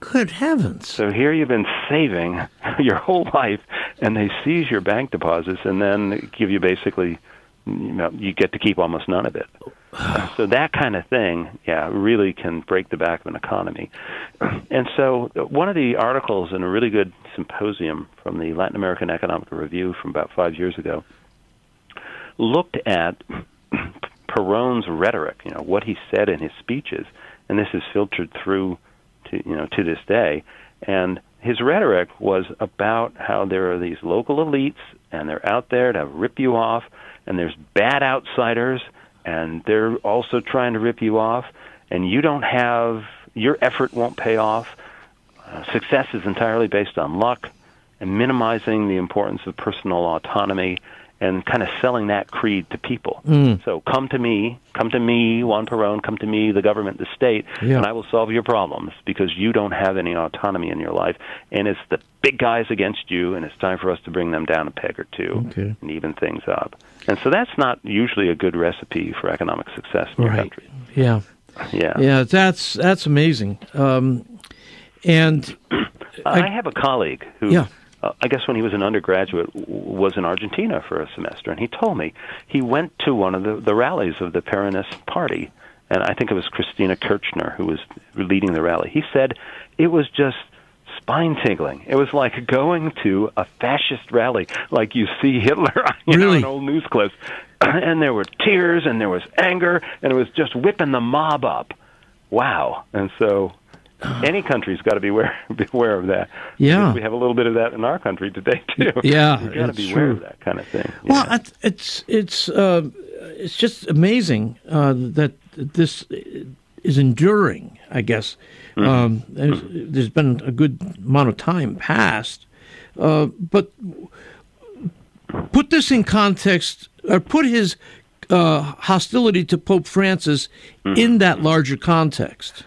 Good heavens! So here you've been saving your whole life, and they seize your bank deposits, and then give you basically, you know, you get to keep almost none of it. So that kind of thing, yeah, really can break the back of an economy. And so one of the articles in a really good symposium from the Latin American Economic Review from about five years ago looked at Perón's rhetoric, you know, what he said in his speeches, and this is filtered through to you know to this day. And his rhetoric was about how there are these local elites and they're out there to rip you off, and there's bad outsiders, and they're also trying to rip you off, and you don't have your effort won't pay off. Uh, success is entirely based on luck and minimizing the importance of personal autonomy and kind of selling that creed to people. Mm. So come to me, come to me, Juan Perón, come to me, the government, the state, Yeah. and I will solve your problems because you don't have any autonomy in your life. And it's the big guys against you, and it's time for us to bring them down a peg or two Okay. and even things up. And so that's not usually a good recipe for economic success in your country. Yeah. Yeah. Yeah, that's that's amazing. Um, and I, have a colleague who, Yeah. Uh, I guess when he was an undergraduate, w- was in Argentina for a semester, and he told me he went to one of the, the rallies of the Peronist Party, and I think it was Cristina Kirchner who was leading the rally. He said it was just spine tingling. It was like going to a fascist rally, like you see Hitler on you know, in old news clips. And there were tears, and there was anger, and it was just whipping the mob up. Wow! And so any country's got to be aware, be aware of that. Yeah. We have a little bit of that in our country today too. Yeah, you got to it's be aware true. of that kind of thing. Well, it's it's it's, uh, it's just amazing uh, that this is enduring. I guess Mm-hmm. um, there's, there's been a good amount of time passed, uh, but put this in context, or put his uh, hostility to Pope Francis Mm-hmm. in that larger context.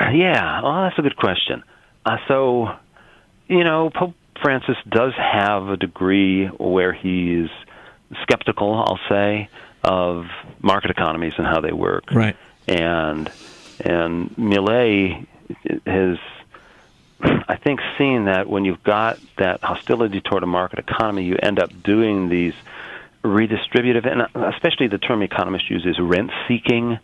Yeah, well, that's a good question. Uh, so, you know, Pope Francis does have a degree where he's skeptical, I'll say, of market economies and how they work. Right. And and Milei has, I think, seen that when you've got that hostility toward a market economy, you end up doing these redistributive, and especially the term economists use is rent seeking.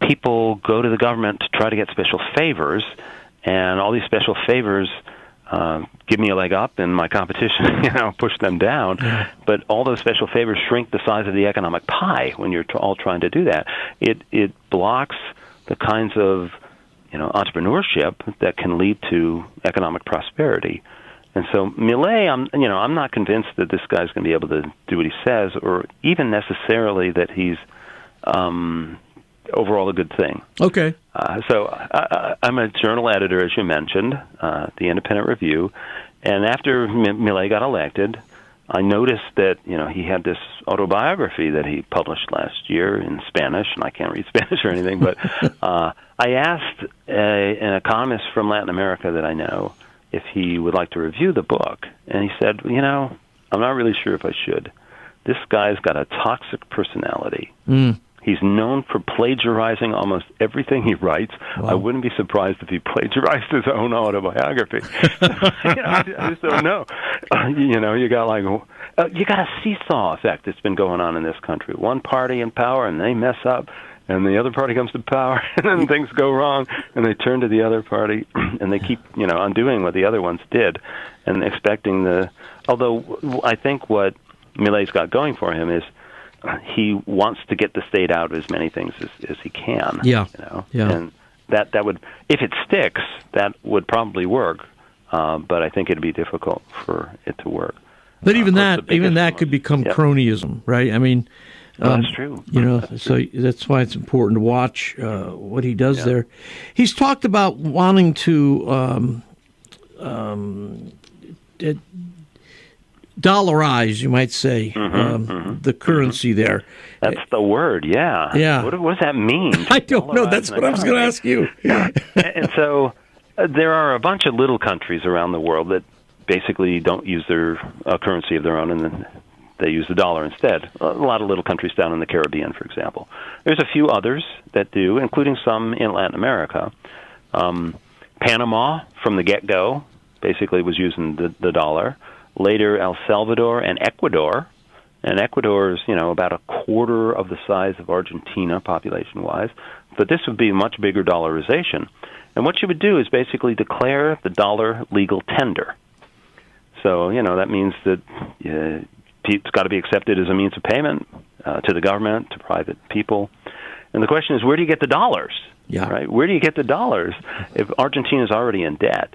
People go to the government to try to get special favors, and all these special favors uh, give me a leg up in my competition, you know, push them down. But all those special favors shrink the size of the economic pie when you're t- all trying to do that. It it blocks the kinds of you know entrepreneurship that can lead to economic prosperity. And so Milei, I'm you know I'm not convinced that this guy's going to be able to do what he says, or even necessarily that he's um, overall a good thing. Okay. Uh, so I, I'm a journal editor, as you mentioned, uh, the Independent Review, and after M- Milei got elected, I noticed that you know he had this autobiography that he published last year in Spanish, and I can't read Spanish or anything, but uh, I asked a, an economist from Latin America that I know if he would like to review the book, and he said, you know, I'm not really sure if I should. This guy's got a toxic personality. Mm. He's known for plagiarizing almost everything he writes. I wouldn't be surprised if he plagiarized his own autobiography. you know, I, I just don't know. Uh, you know, you got like uh, you got a seesaw effect that's been going on in this country. One party in power and they mess up, and the other party comes to power, and then things go wrong, and they turn to the other party, and they keep, you know, undoing what the other ones did, and expecting the. Although I think what Milei's got going for him is he wants to get the state out of as many things as, as he can. Yeah. You know? Yeah. And that that would, if it sticks, that would probably work. Uh, but I think it'd be difficult for it to work. But even that, even that could become Yep. cronyism, right? I mean, um, that's true. You know, so that's why it's important to watch uh, what he does there. He's talked about wanting to um, um, dollarize, you might say, um, the currency there. That's the word, yeah. Yeah. What, what does that mean? I don't know. That's what I was going to ask you. and so uh, there are a bunch of little countries around the world that basically don't use their uh, currency of their own, and then they use the dollar instead. A lot of little countries down in the Caribbean, for example. There's a few others that do, including some in Latin America. Um, Panama, from the get-go, basically was using the, the dollar. Later, El Salvador and Ecuador. And Ecuador is, you know, about a quarter of the size of Argentina population-wise. But this would be much bigger dollarization. And what you would do is basically declare the dollar legal tender. So, you know, that means that uh, it's got to be accepted as a means of payment uh, to the government, to private people. And the question is, where do you get the dollars? Yeah. Right? Where do you get the dollars if Argentina is already in debt?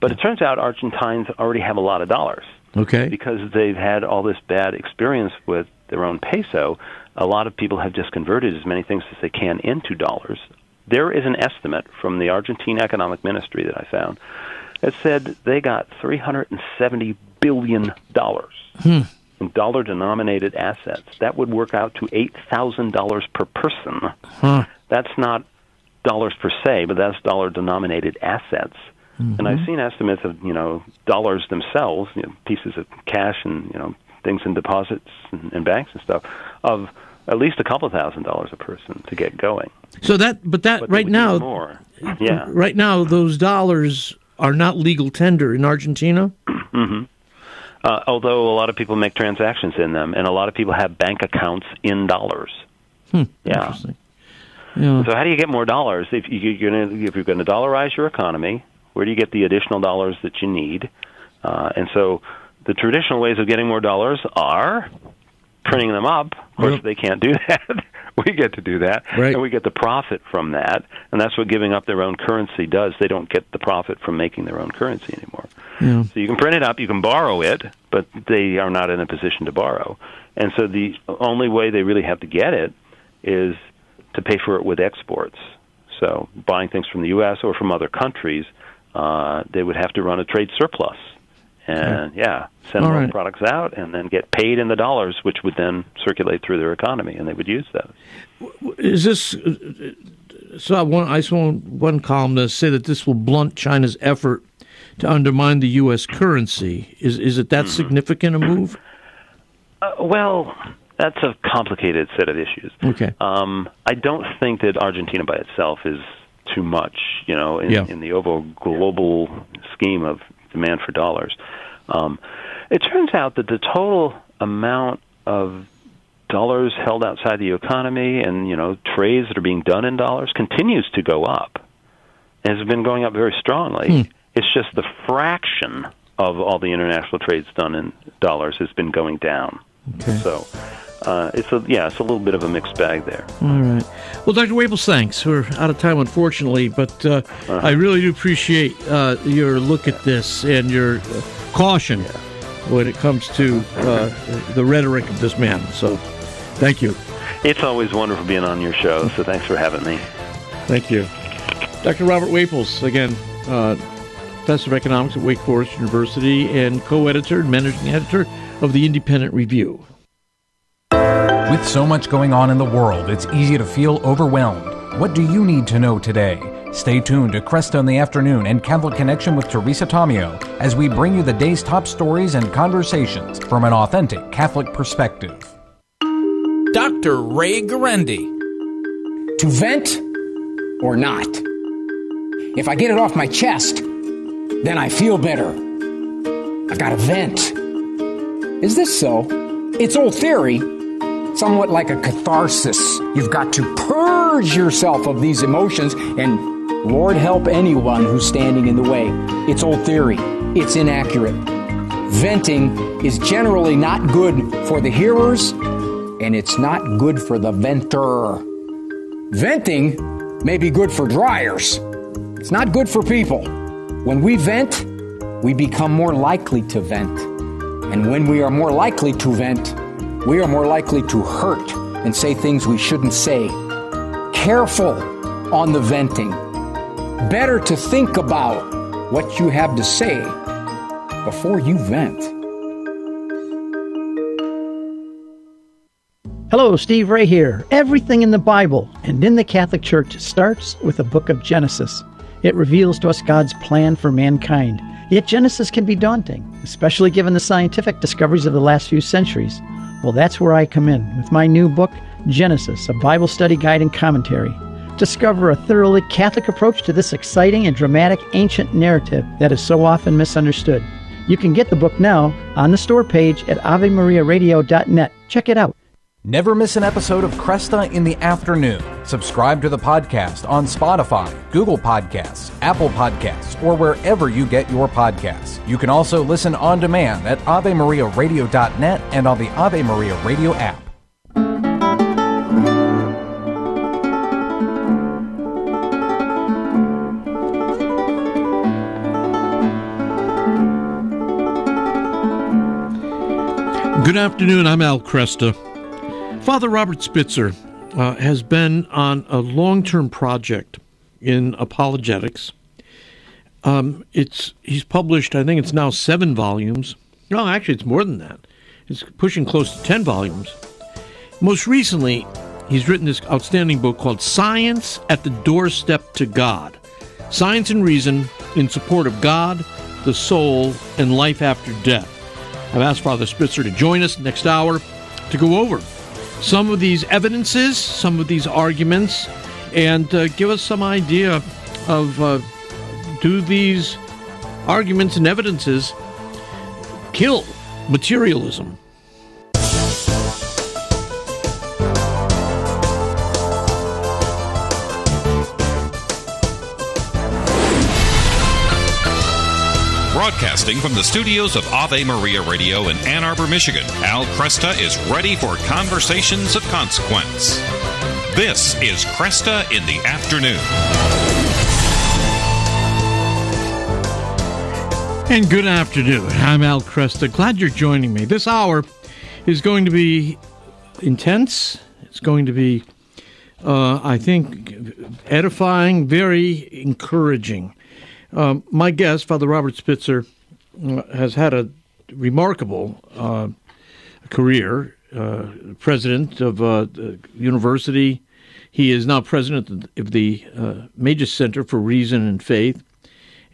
But it turns out Argentines already have a lot of dollars Okay. because they've had all this bad experience with their own peso. A lot of people have just converted as many things as they can into dollars. There is an estimate from the Argentine Economic Ministry that I found that said they got $370 billion Hmm. In dollar denominated assets. That would work out to $8,000 per person. Huh. That's not dollars per se, but that's dollar denominated assets. And I've seen estimates of you know dollars themselves, you know, pieces of cash and you know things in deposits and, and banks and stuff, of at least a couple thousand dollars a person to get going. So that, but that But right now, more. Yeah. right now, those dollars are not legal tender in Argentina. hmm Uh, although a lot of people make transactions in them, and a lot of people have bank accounts in dollars. Hmm. Yeah. Yeah. So how do you get more dollars if you, you're gonna, if you're going to dollarize your economy? Where do you get the additional dollars that you need? Uh, and so the traditional ways of getting more dollars are printing them up. Of course, Yep. they can't do that. we get to do that, Right. and we get the profit from that. And that's what giving up their own currency does. They don't get the profit from making their own currency anymore. Yeah. So you can print it up, you can borrow it, but they are not in a position to borrow. And so the only way they really have to get it is to pay for it with exports. So buying things from the U.S. or from other countries, uh, they would have to run a trade surplus. And yeah, send All right. products out and then get paid in the dollars, which would then circulate through their economy, and they would use those. Is this? uh, So I want I saw one columnist say that this will blunt China's effort to undermine the U.S. currency. Is is it that Mm-hmm. significant a move? Uh, well, that's a complicated set of issues. Okay. Um, I don't think that Argentina by itself is too much, you know, in, Yeah. in the overall global scheme of demand for dollars. Um, it turns out that the total amount of dollars held outside the economy and you know trades that are being done in dollars continues to go up. and has been going up very strongly. It's just the fraction of all the international trades done in dollars has been going down. So uh, it's a yeah, it's a little bit of a mixed bag there. All right. Well, Dr. Whaples, thanks. We're out of time, unfortunately, but uh, I really do appreciate uh, your look at this and your uh, caution when it comes to uh, the rhetoric of this man. So, thank you. It's always wonderful being on your show. So thanks for having me. Thank you. Dr. Robert Whaples, again, uh, professor of economics at Wake Forest University and co editor and managing editor of the Independent Review. With so much going on in the world, it's easy to feel overwhelmed. What do you need to know today? Stay tuned to Kresta in the Afternoon and Catholic Connection with Teresa Tomeo as we bring you the day's top stories and conversations from an authentic Catholic perspective. Dr. Ray Guarendi. To vent or not? If I get it off my chest, then I feel better. I've got to vent. Is this so? It's old theory. Somewhat like a catharsis. You've got to purge yourself of these emotions, and Lord help anyone who's standing in the way. It's old theory, it's inaccurate. Venting is generally not good for the hearers, and it's not good for the venter. Venting may be good for dryers, it's not good for people. When we vent, we become more likely to vent. And when we are more likely to vent, we are more likely to hurt and say things we shouldn't say. Careful on the venting. Better to think about what you have to say before you vent. Hello, Steve Ray here. Everything in the Bible and in the Catholic Church starts with the book of Genesis. It reveals to us God's plan for mankind. Yet Genesis can be daunting, especially given the scientific discoveries of the last few centuries. Well, that's where I come in with my new book, Genesis, a Bible study guide and commentary. Discover a thoroughly Catholic approach to this exciting and dramatic ancient narrative that is so often misunderstood. You can get the book now on the store page at AveMariaRadio.net. Check it out. Never miss an episode of Kresta in the afternoon. Subscribe to the podcast on Spotify, Google Podcasts, Apple Podcasts, or wherever you get your podcasts. You can also listen on demand at AveMariaRadio.net and on the Ave Maria Radio app. Good afternoon. I'm Al Kresta. Father Robert Spitzer uh, has been on a long term project in apologetics. Um, it's he's published, I think it's now seven volumes. No, actually, it's more than that. It's pushing close to ten volumes. Most recently, he's written this outstanding book called "Science at the Doorstep to God: Science and Reason in Support of God, the Soul, and Life After Death." I've asked Father Spitzer to join us next hour to go over some of these evidences, some of these arguments, and uh, give us some idea of uh, do these arguments and evidences kill materialism? Broadcasting from the studios of Ave Maria Radio in Ann Arbor, Michigan, Al Kresta is ready for conversations of consequence. This is Kresta in the Afternoon. And good afternoon. I'm Al Kresta. Glad you're joining me. This hour is going to be intense. It's going to be, uh, I think, edifying, very encouraging. Um, my guest, Father Robert Spitzer, uh, has had a remarkable uh, career. Uh, president of uh, university, he is now president of the uh, Magis Center for Reason and Faith,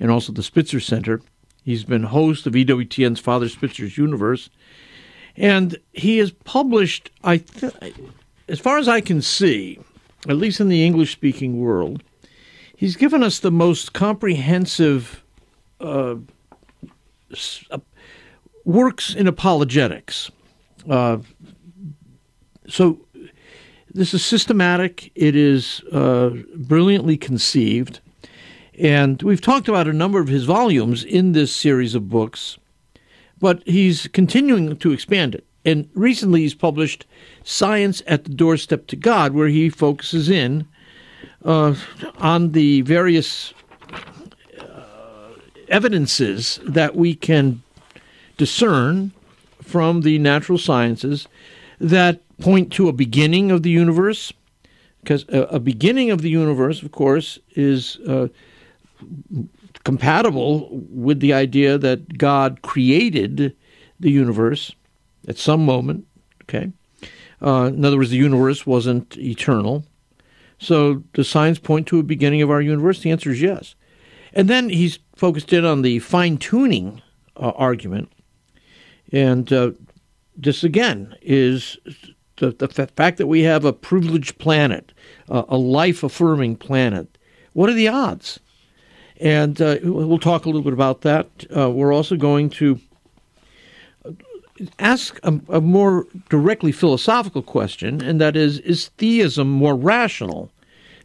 and also the Spitzer Center. He's been host of EWTN's Father Spitzer's Universe, and he has published, I, th- as far as I can see, at least in the English-speaking world he's given us the most comprehensive uh, uh, works in apologetics. Uh, so this is systematic. It is uh, brilliantly conceived, and we've talked about a number of his volumes in this series of books. But he's continuing to expand it. And recently he's published Science at the Doorstep to God, where he focuses in uh, on the various uh, evidences that we can discern from the natural sciences that point to a beginning of the universe. Because a, a beginning of the universe, of course, is uh, compatible with the idea that God created the universe at some moment. Okay. Uh, in other words, the universe wasn't eternal. So, does science point to a beginning of our universe? The answer is yes. And then he's focused in on the fine tuning uh, argument. And uh, this, again, is the, the fact that we have a privileged planet, uh, a life affirming planet. What are the odds? And uh, we'll talk a little bit about that. Uh, we're also going to ask a, a, more directly philosophical question, and that is Is theism more rational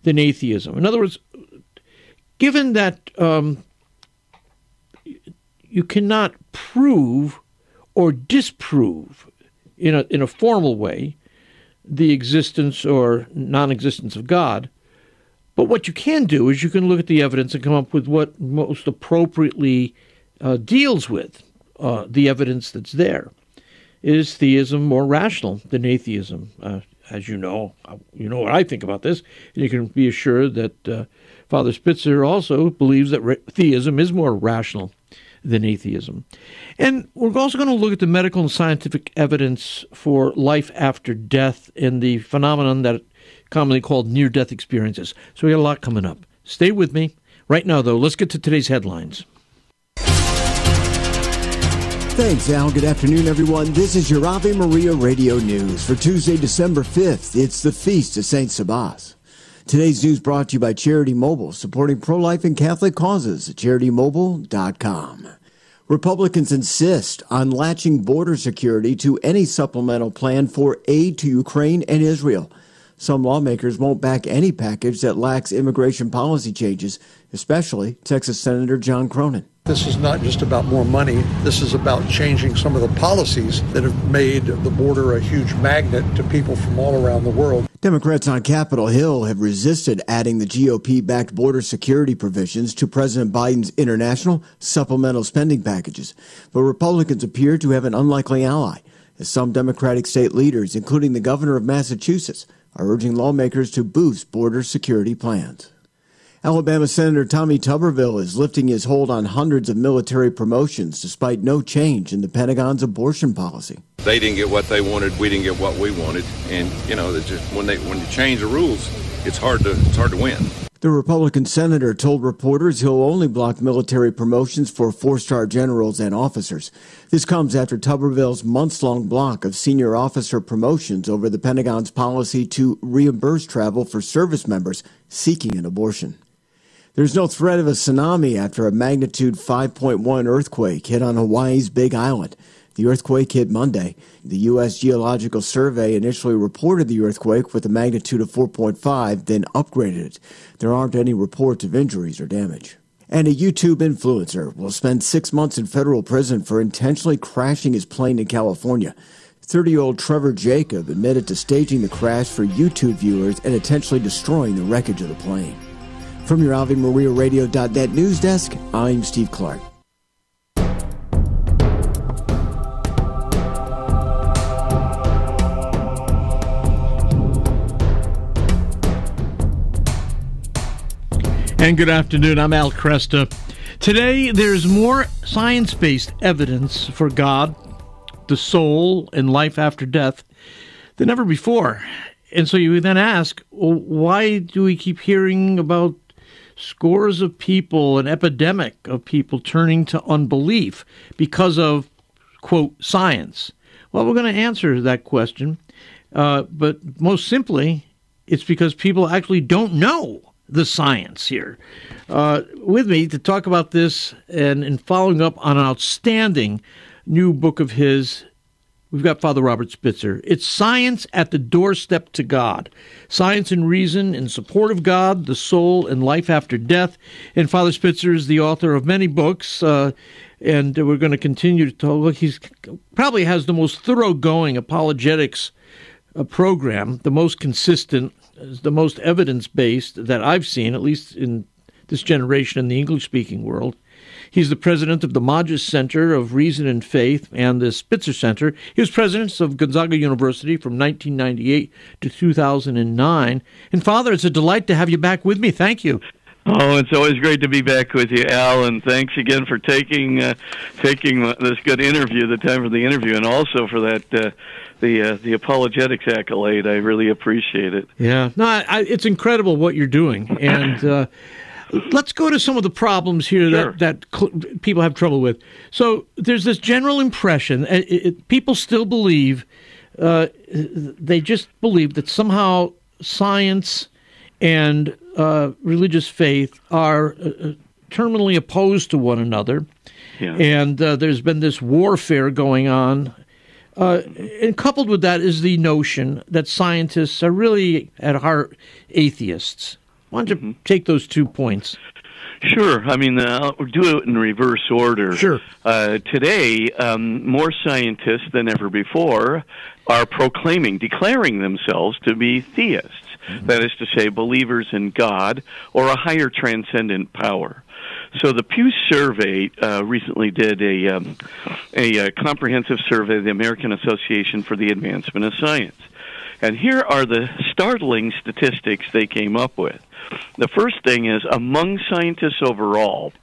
than atheism? In other words, given that um, you cannot prove or disprove in a, in a formal way the existence or non existence of God, but what you can do is you can look at the evidence and come up with what most appropriately uh, deals with uh, the evidence that's there. Is theism more rational than atheism? Uh, as you know, uh, you know what I think about this. And you can be assured that uh, Father Spitzer also believes that theism is more rational than atheism. And we're also going to look at the medical and scientific evidence for life after death and the phenomenon that commonly called near death experiences. So we got a lot coming up. Stay with me. Right now, though, let's get to today's headlines. Thanks, Al. Good afternoon, everyone. This is your Ave Maria Radio News for Tuesday, December 5th. It's the Feast of St. Sabas. Today's news brought to you by Charity Mobile, supporting pro life and Catholic causes at charitymobile.com. Republicans insist on latching border security to any supplemental plan for aid to Ukraine and Israel. Some lawmakers won't back any package that lacks immigration policy changes, especially Texas Senator John Cornyn. This is not just about more money. This is about changing some of the policies that have made the border a huge magnet to people from all around the world. Democrats on Capitol Hill have resisted adding the GOP backed border security provisions to President Biden's international supplemental spending packages. But Republicans appear to have an unlikely ally, as some Democratic state leaders, including the governor of Massachusetts, are urging lawmakers to boost border security plans. Alabama Senator Tommy Tuberville is lifting his hold on hundreds of military promotions despite no change in the Pentagon's abortion policy. They didn't get what they wanted, we didn't get what we wanted, and you know, just when they when you change the rules, it's hard to it's hard to win. The Republican senator told reporters he'll only block military promotions for four star generals and officers. This comes after Tuberville's months long block of senior officer promotions over the Pentagon's policy to reimburse travel for service members seeking an abortion. There's no threat of a tsunami after a magnitude 5.1 earthquake hit on Hawaii's Big Island. The earthquake hit Monday. The U.S. Geological Survey initially reported the earthquake with a magnitude of 4.5, then upgraded it. There aren't any reports of injuries or damage. And a YouTube influencer will spend six months in federal prison for intentionally crashing his plane in California. 30 year old Trevor Jacob admitted to staging the crash for YouTube viewers and intentionally destroying the wreckage of the plane. From your Ave Maria Radio.net news desk, I'm Steve Clark. And good afternoon. I'm Al Kresta. Today, there's more science based evidence for God, the soul, and life after death than ever before. And so you then ask, well, why do we keep hearing about scores of people, an epidemic of people turning to unbelief because of, quote, science? Well, we're going to answer that question. Uh, but most simply, it's because people actually don't know the science here. Uh, with me to talk about this and in following up on an outstanding new book of his, we've got Father Robert Spitzer. It's Science at the Doorstep to God Science and Reason in Support of God, the Soul, and Life After Death. And Father Spitzer is the author of many books. Uh, and we're going to continue to talk. Look, he's probably has the most thoroughgoing apologetics uh, program, the most consistent the most evidence based that I've seen, at least in this generation in the English speaking world. He's the president of the Magis Center of Reason and Faith and the Spitzer Center. He was president of Gonzaga University from 1998 to 2009. And Father, it's a delight to have you back with me. Thank you. Oh, it's always great to be back with you, Al, and thanks again for taking uh, taking this good interview, the time for the interview, and also for that uh, the uh, the apologetics accolade. I really appreciate it. Yeah, no, I, it's incredible what you're doing, and uh, let's go to some of the problems here sure. that that cl- people have trouble with. So there's this general impression, it, it, people still believe, uh, they just believe that somehow science and uh, religious faith are uh, terminally opposed to one another. Yeah. And uh, there's been this warfare going on Uh, and coupled with that is the notion that scientists are really at heart atheists. Why don't you mm-hmm. take those two points? Sure. I mean, uh, I'll do it in reverse order. Sure. Uh, today, um, more scientists than ever before are proclaiming, declaring themselves to be theists. Mm-hmm. That is to say, believers in God or a higher transcendent power. So the Pew Survey uh, recently did a, um, a, a uh, comprehensive survey of the American Association for the Advancement of Science. And here are the startling statistics they came up with. The first thing is among scientists overall,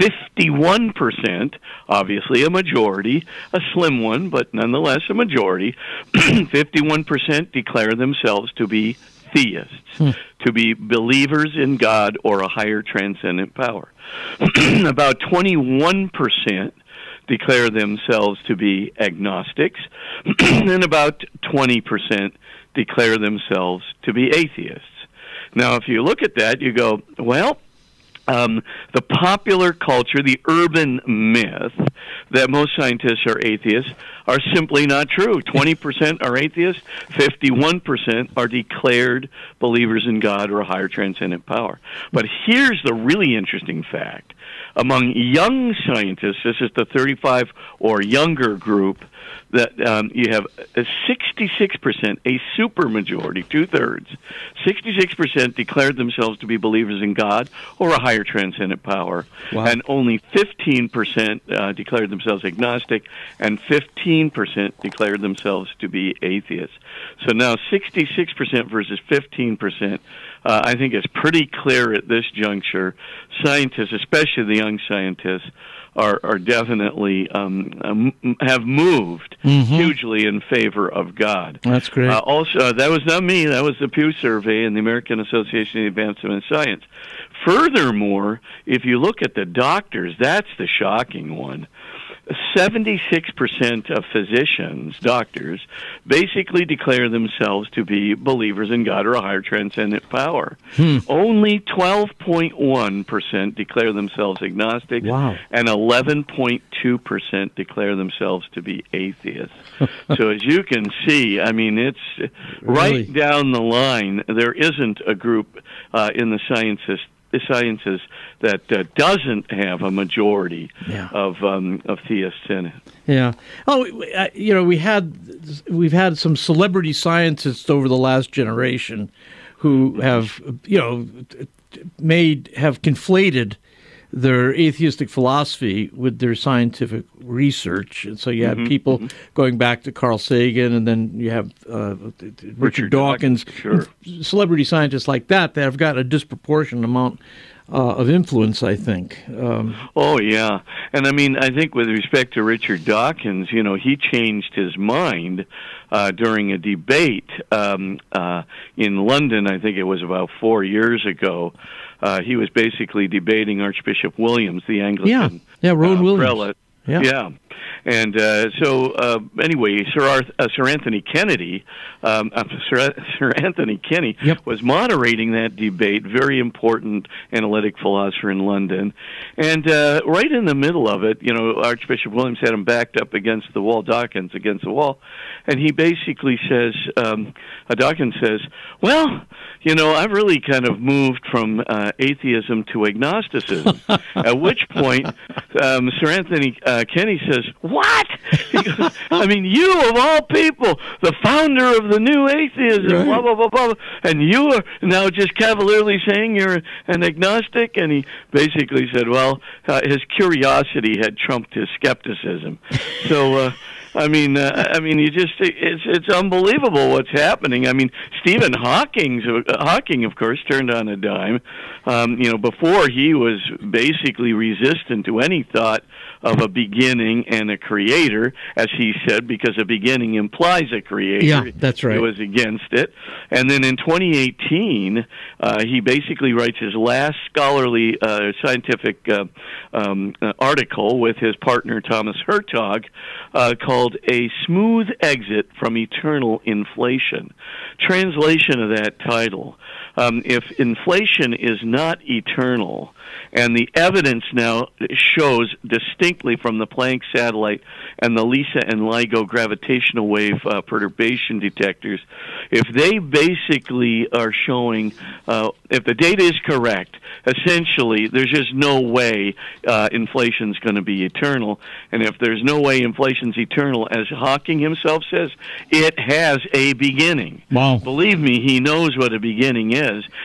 51%, obviously a majority, a slim one, but nonetheless a majority, 51% declare themselves to be theists, hmm. to be believers in God or a higher transcendent power. About 21% declare themselves to be agnostics, and about 20% declare themselves to be atheists. Now, if you look at that, you go, well, um, the popular culture, the urban myth that most scientists are atheists are simply not true. 20% are atheists, 51% are declared believers in God or a higher transcendent power. But here's the really interesting fact. Among young scientists, this is the 35 or younger group, that um, you have a 66%, a supermajority, two thirds, 66% declared themselves to be believers in God or a higher transcendent power, wow. and only 15% uh, declared themselves agnostic, and 15% declared themselves to be atheists. So now 66% versus 15%. Uh, I think it's pretty clear at this juncture. Scientists, especially the young scientists, are are definitely um, um, have moved mm-hmm. hugely in favor of God. That's great. Uh, also, uh, that was not me. That was the Pew Survey and the American Association of Advancement in Science. Furthermore, if you look at the doctors, that's the shocking one. 76% of physicians, doctors, basically declare themselves to be believers in God or a higher transcendent power. Hmm. Only 12.1% declare themselves agnostic, wow. and 11.2% declare themselves to be atheists. so, as you can see, I mean, it's really? right down the line. There isn't a group uh, in the sciences the sciences that uh, doesn't have a majority yeah. of um, of theists in it. Yeah. Oh, you know, we had we've had some celebrity scientists over the last generation who have you know made have conflated their atheistic philosophy with their scientific research. And so you have mm-hmm, people mm-hmm. going back to Carl Sagan, and then you have uh, Richard, Richard, Dawkins, sure. celebrity scientists like that that have got a disproportionate amount uh, of influence, I think. Um, oh yeah, and I mean, I think with respect to Richard Dawkins, you know, he changed his mind uh, during a debate um, uh, in London. I think it was about four years ago uh, he was basically debating Archbishop Williams, the Anglican yeah, yeah, Rowan uh, Williams. prelate. Yeah. yeah. And uh, so, uh, anyway, Sir, Arth- uh, Sir Anthony Kennedy, um, uh, Sir, Sir Anthony Kenny, yep. was moderating that debate. Very important analytic philosopher in London, and uh, right in the middle of it, you know, Archbishop Williams had him backed up against the wall, Dawkins against the wall, and he basically says, um, uh, Dawkins says, "Well, you know, I've really kind of moved from uh, atheism to agnosticism." At which point, um, Sir Anthony uh, Kenny says, "What?" Goes, I mean, you of all people, the founder of the new atheism, right. blah blah blah blah, and you are now just cavalierly saying you're an agnostic. And he basically said, "Well, uh, his curiosity had trumped his skepticism." So. Uh, I mean, uh, I mean, you just it's it's unbelievable what's happening. I mean, Stephen Hawking, uh, Hawking, of course, turned on a dime. Um, you know, before he was basically resistant to any thought of a beginning and a creator, as he said, because a beginning implies a creator. Yeah, that's right. He was against it. And then in 2018, uh, he basically writes his last scholarly uh, scientific uh, um, uh, article with his partner Thomas Hertog uh, called A Smooth Exit from Eternal Inflation. Translation of that title um, if inflation is not eternal, and the evidence now shows distinctly from the Planck satellite and the LISA and LIGO gravitational wave uh, perturbation detectors, if they basically are showing, uh, if the data is correct, essentially there's just no way uh, inflation's going to be eternal. And if there's no way inflation's eternal, as Hawking himself says, it has a beginning. Wow. Believe me, he knows what a beginning is.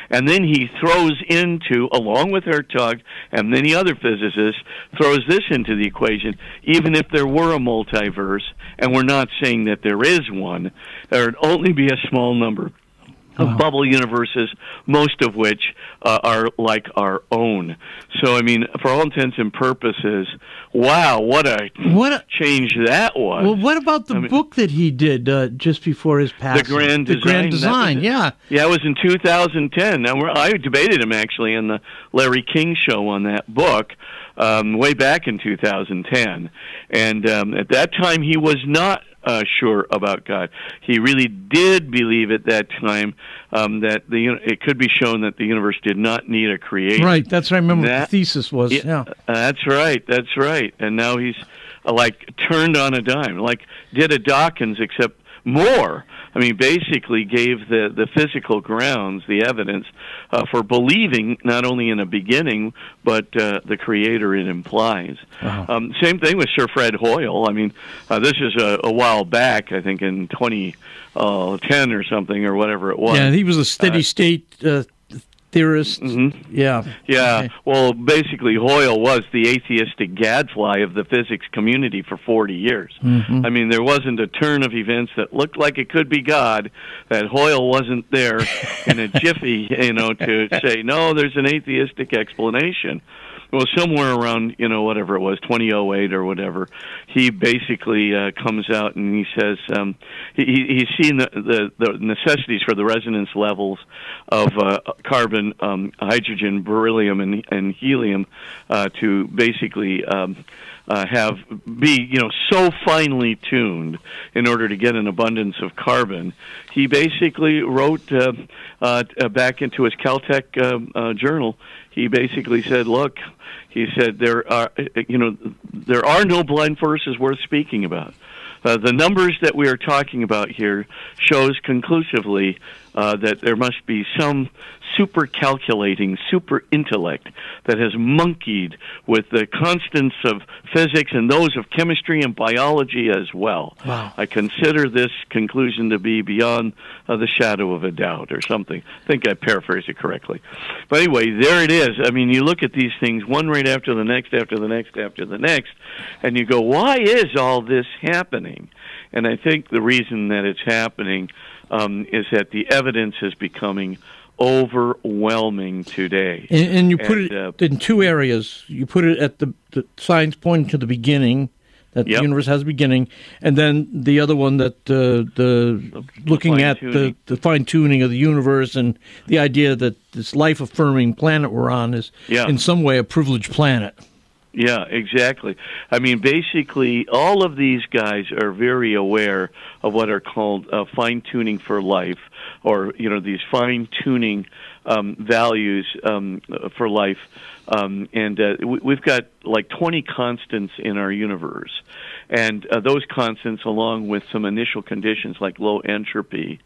And then he throws into, along with Hertog and many other physicists, throws this into the equation. Even if there were a multiverse, and we're not saying that there is one, there would only be a small number of bubble universes, most of which uh, are like our own. So, I mean, for all intents and purposes, wow, what a what a, change that was. Well, what about the I mean- book that he did uh, just before his passing? the grand The design. Grand Design, was- yeah. yeah, it was in 2010. Now I debated him actually in the Larry King show on that book um, way back in 2010, and um, at that time he was not. Uh, sure about God. He really did believe at that time um, that the it could be shown that the universe did not need a creator. Right, that's what I remember That- the thesis was. Yeah. That's right. That's right. And now he's uh, like turned on a dime, like did a Dawkins, except more. I mean, basically gave the the physical grounds, the evidence uh, for believing not only in a beginning, but uh, the creator it implies. Um, same thing with Sir Fred Hoyle. I mean, uh, this is a, a while back, I think in 2010 or something, or whatever it was. Yeah, he was a steady state uh, theorist. Mm-hmm. Yeah. Yeah, Okay. well, basically, Hoyle was the atheistic gadfly of the physics community for 40 years. Mhm. I mean, there wasn't a turn of events that looked like it could be God that Hoyle wasn't there in a jiffy, you know, to say, no, there's an atheistic explanation. Well, somewhere around, you know, whatever it was, 2008 or whatever, he basically uh, comes out and he says um, he, he- he's seen the, the, the necessities for the resonance levels of uh, carbon, um, hydrogen, beryllium, and, and helium uh, to basically um, uh, have be you know so finely tuned in order to get an abundance of carbon. He basically wrote uh, uh, back into his Caltech uh, uh, journal. He basically said, "Look." He said there are, you know, there are no blind forces worth speaking about. Uh, the numbers that we are talking about here shows conclusively uh, that there must be some super calculating, super intellect that has monkeyed with the constants of physics and those of chemistry and biology as well. Wow. I consider this conclusion to be beyond uh, the shadow of a doubt or something. I think I paraphrased it correctly. But anyway, there it is. I mean, you look at these things one right after the next, after the next, after the next, and you go, why is all this happening? And I think the reason that it's happening um, is that the evidence is becoming overwhelming today. And, and you put And, it uh, in two areas. You put it at the, the signs pointing to the beginning, that Yep. the universe has a beginning, and then the other one that uh, the looking at the, the fine tuning of the universe and the idea that this life affirming planet we're on is Yeah. in some way a privileged planet. Yeah, exactly. I mean, basically, all of these guys are very aware of what are called uh, fine tuning for life, or you know, these fine tuning um, values um, for life. Um, and uh, we, we've got like 20 constants in our universe, and uh, those constants, along with some initial conditions like low entropy,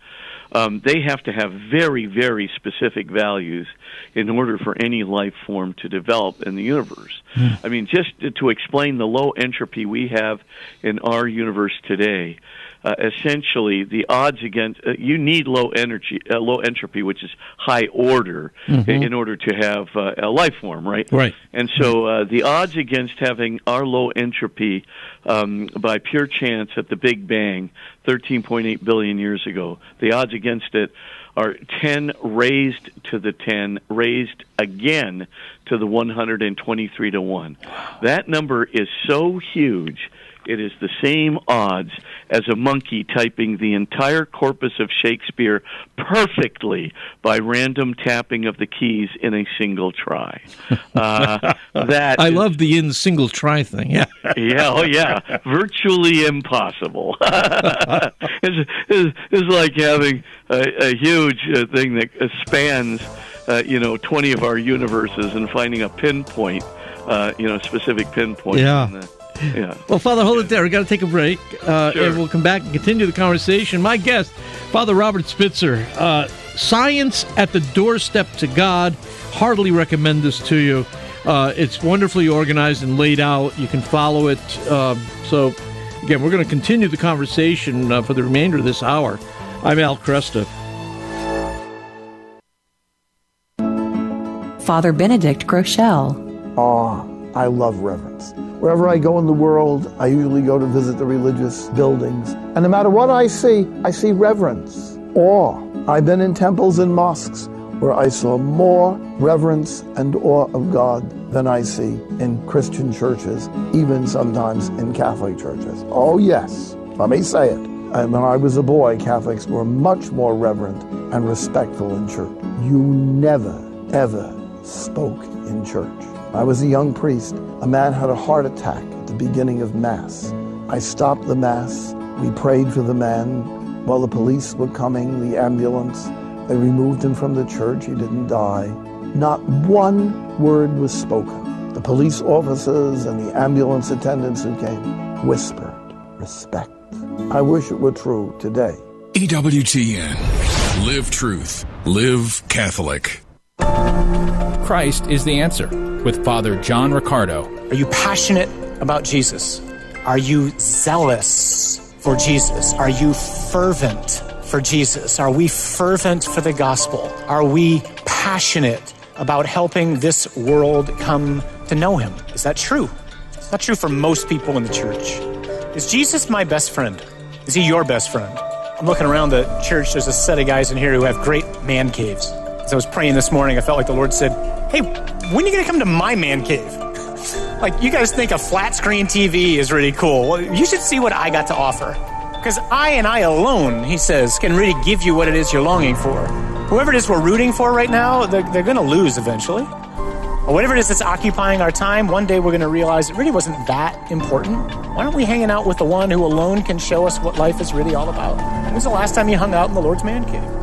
um, they have to have very, very specific values in order for any life form to develop in the universe. I mean, just to- to explain the low entropy we have in our universe today, uh, essentially the odds against uh, you need low energy, uh, low entropy, which is high order, Mhm. in, in order to have uh, a life form, right? Right. And so uh, the odds against having our low entropy um, by pure chance at the Big Bang, 13.8 billion years ago, the odds against it are 10 raised to the 10 raised again to the 123 to 1. That number is so huge. It is the same odds as a monkey typing the entire corpus of Shakespeare perfectly by random tapping of the keys in a single try. Uh, that I is- love the in single try thing. Yeah. yeah, oh yeah, virtually impossible. it's, it's, it's like having a, a huge uh, thing that spans, uh, you know, twenty of our universes and finding a pinpoint uh, you know specific pinpoint. Yeah. And, yeah. Well, Father, hold it there. we got to take a break, uh, Sure. and we'll come back and continue the conversation. My guest, Father Robert Spitzer, uh, Science at the Doorstep to God. Heartily recommend this to you. Uh, it's wonderfully organized and laid out. You can follow it. Um, so, again, we're going to continue the conversation uh, for the remainder of this hour. I'm Al Kresta. Father Benedict Groeschel. awe. I love reverence. Wherever I go in the world, I usually go to visit the religious buildings. And no matter what I see, I see reverence, awe. I've been in temples and mosques where I saw more reverence and awe of God than I see in Christian churches, even sometimes in Catholic churches. Oh, yes, let me say it. And when I was a boy, Catholics were much more reverent and respectful in church. You never, ever spoke in church. I was a young priest. A man had a heart attack at the beginning of Mass. I stopped the Mass. We prayed for the man while the police were coming, the ambulance. They removed him from the church. He didn't die. Not one word was spoken. The police officers and the ambulance attendants who came whispered respect. I wish it were true today. EWTN. Live truth. Live Catholic. Christ is the answer with Father John Riccardo. Are you passionate about Jesus? Are you zealous for Jesus? Are you fervent for Jesus? Are we fervent for the gospel? Are we passionate about helping this world come to know him? Is that true? It's not true for most people in the church. Is Jesus my best friend? Is he your best friend? I'm looking around the church. There's a set of guys in here who have great man caves. As I was praying this morning, I felt like the Lord said, Hey, when are you going to come to my man cave? like, you guys think a flat screen TV is really cool. You should see what I got to offer. Because I and I alone, he says, can really give you what it is you're longing for. Whoever it is we're rooting for right now, they're, they're going to lose eventually. Or whatever it is that's occupying our time, one day we're going to realize it really wasn't that important. Why aren't we hanging out with the one who alone can show us what life is really all about? When was the last time you hung out in the Lord's man cave?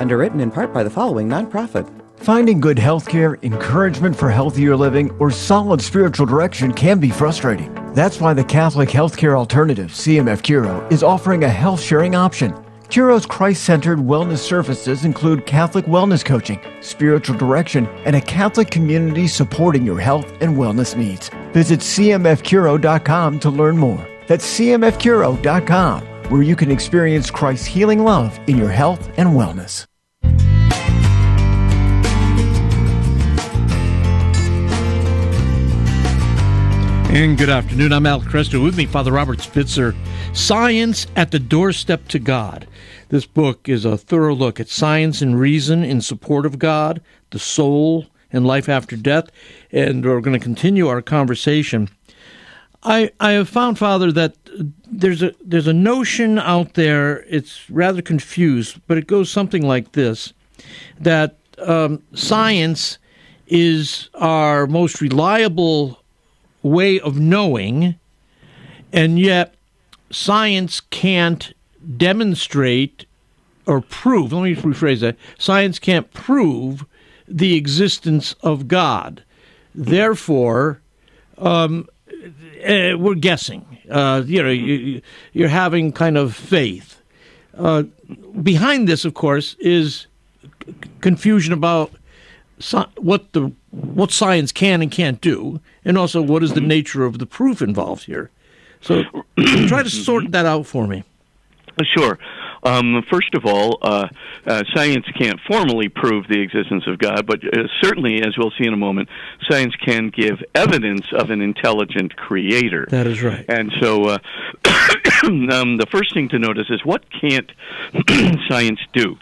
Underwritten in part by the following nonprofit. Finding good health care, encouragement for healthier living, or solid spiritual direction can be frustrating. That's why the Catholic Healthcare Alternative, CMF Curo, is offering a health sharing option. Curo's Christ centered wellness services include Catholic wellness coaching, spiritual direction, and a Catholic community supporting your health and wellness needs. Visit CMFCuro.com to learn more. That's CMFCuro.com, where you can experience Christ's healing love in your health and wellness. And good afternoon. I'm Al Kresta. With me, Father Robert Spitzer. Science at the Doorstep to God. This book is a thorough look at science and reason in support of God, the soul, and life after death. And we're going to continue our conversation. I I have found, Father, that there's a there's a notion out there. It's rather confused, but it goes something like this: that um, science is our most reliable way of knowing, and yet science can't demonstrate or prove, let me rephrase that science can't prove the existence of God. Therefore, um, uh, we're guessing. Uh, you know, you, you're having kind of faith. Uh, behind this, of course, is confusion about what the what science can and can't do, and also what is the nature of the proof involved here. So, try to sort that out for me. Sure. Um, first of all, uh, uh, science can't formally prove the existence of God, but uh, certainly, as we'll see in a moment, science can give evidence of an intelligent creator. That is right. And so, uh, um, the first thing to notice is what can't science do?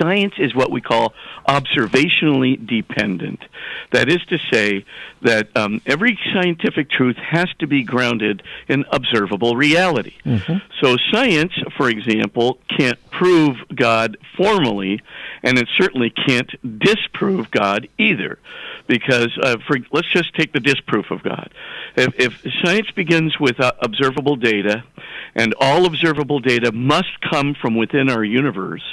Science is what we call observationally dependent. That is to say, that um, every scientific truth has to be grounded in observable reality. Mm-hmm. So, science, for example, can't prove God formally, and it certainly can't disprove God either. Because, uh, for, let's just take the disproof of God. If, if science begins with uh, observable data, and all observable data must come from within our universe,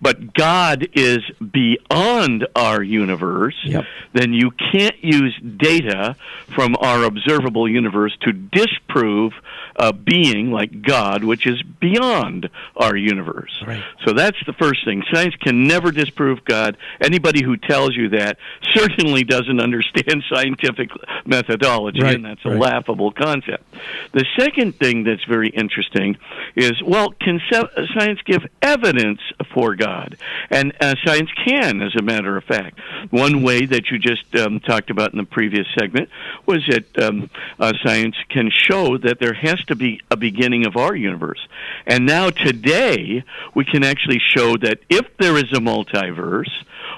but God is beyond our universe, yep. then you can't use data from our observable universe to disprove a being like God, which is beyond our universe. Right. So that's the first thing. Science can never disprove God. Anybody who tells you that certainly doesn't understand scientific methodology, right. and that's a right. laughable concept. The second thing that's very interesting is well, can science give evidence for God? And uh, science can, as a matter of fact. One way that you just um, talked about in the previous segment was that um, uh, science can show that there has to be a beginning of our universe. And now today, we can actually show that if there is a multiverse,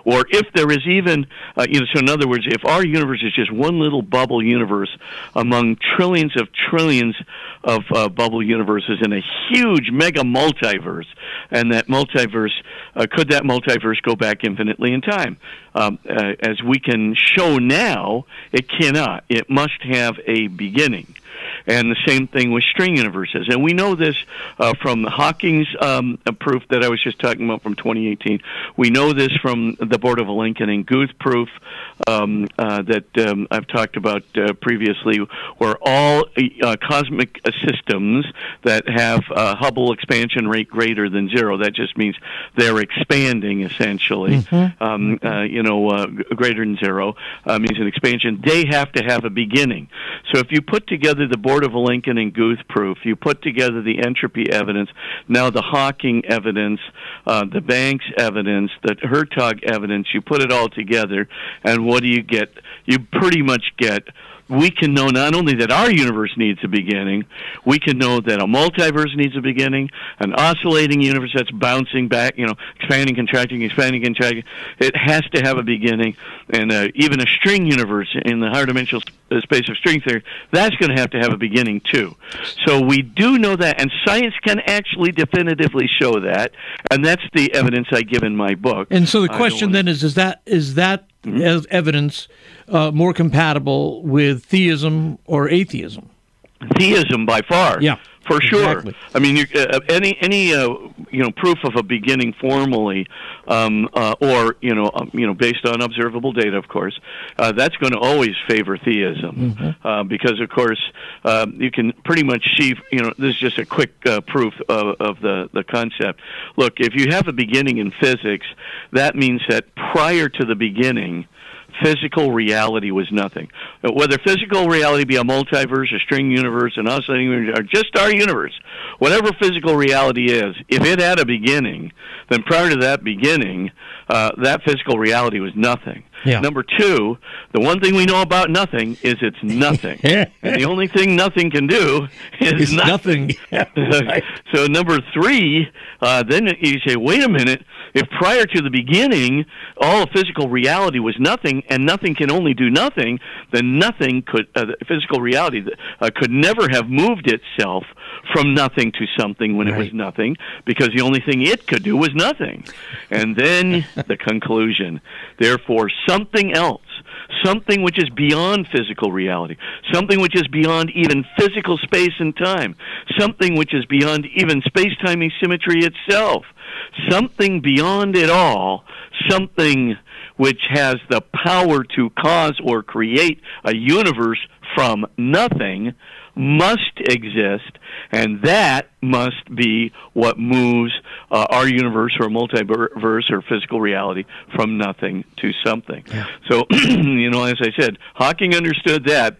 or if there is even, uh, you know, so in other words, if our universe is just one little bubble universe among trillions of trillions of uh, bubble universes in a huge mega multiverse, and that multiverse, uh, could that multiverse go back infinitely in time? Um, uh, as we can show now, it cannot. It must have a beginning and the same thing with string universes. And we know this uh, from the Hawking's um, proof that I was just talking about from 2018. We know this from the Borde-Vilenkin and Guth proof um, uh, that um, I've talked about uh, previously, where all uh, cosmic systems that have a Hubble expansion rate greater than zero, that just means they're expanding essentially. Mm-hmm. Um, uh, you know, uh, greater than zero means an expansion. They have to have a beginning. So if you put together the Borde-Vilenkin and Guth proof. You put together the entropy evidence, now the Hawking evidence, uh, the Banks evidence, the Hertog evidence. You put it all together, and what do you get? You pretty much get we can know not only that our universe needs a beginning, we can know that a multiverse needs a beginning, an oscillating universe that's bouncing back, you know, expanding, contracting, expanding, contracting. It has to have a beginning, and uh, even a string universe in the higher dimensional uh, space of string theory, that's going to have to have a beginning too. So we do know that, and science can actually definitively show that, and that's the evidence I give in my book. And so the question then is: Is that is that mm-hmm. evidence uh, more compatible with theism or atheism? Theism by far. Yeah for sure. Exactly. I mean, you, uh, any any uh, you know proof of a beginning formally, um, uh, or you know um, you know based on observable data, of course, uh, that's going to always favor theism mm-hmm. Uh, because of course um, you can pretty much see you know this is just a quick uh, proof of, of the the concept. Look, if you have a beginning in physics, that means that prior to the beginning physical reality was nothing. Whether physical reality be a multiverse, a string universe, an oscillating universe, or just our universe, whatever physical reality is, if it had a beginning, then prior to that beginning, uh, that physical reality was nothing. Yeah. Number two, the one thing we know about nothing is it's nothing, and the only thing nothing can do is It's nothing. so number three, uh, then you say, wait a minute. If prior to the beginning, all physical reality was nothing, and nothing can only do nothing, then nothing could, uh, the physical reality uh, could never have moved itself from nothing to something when it was nothing, because the only thing it could do was nothing. And then the conclusion. Therefore, something else something which is beyond physical reality, something which is beyond even physical space and time, something which is beyond even space time asymmetry itself, something beyond it all, something which has the power to cause or create a universe from nothing must exist, and that must be what moves uh, our universe or multiverse or physical reality from nothing to something. So, you know, as I said, Hawking understood that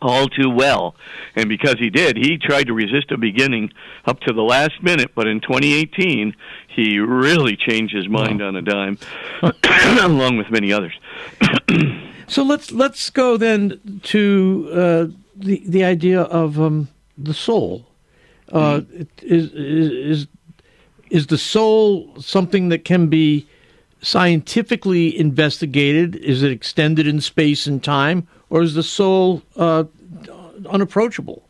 all too well. And because he did, he tried to resist a beginning up to the last minute, but in 2018, he really changed his mind on a dime, along with many others. So let's let's go then to uh, the the idea of um, the soul. Uh, Mm-hmm. is, is is is the soul something that can be scientifically investigated? Is it extended in space and time, or is the soul uh, unapproachable?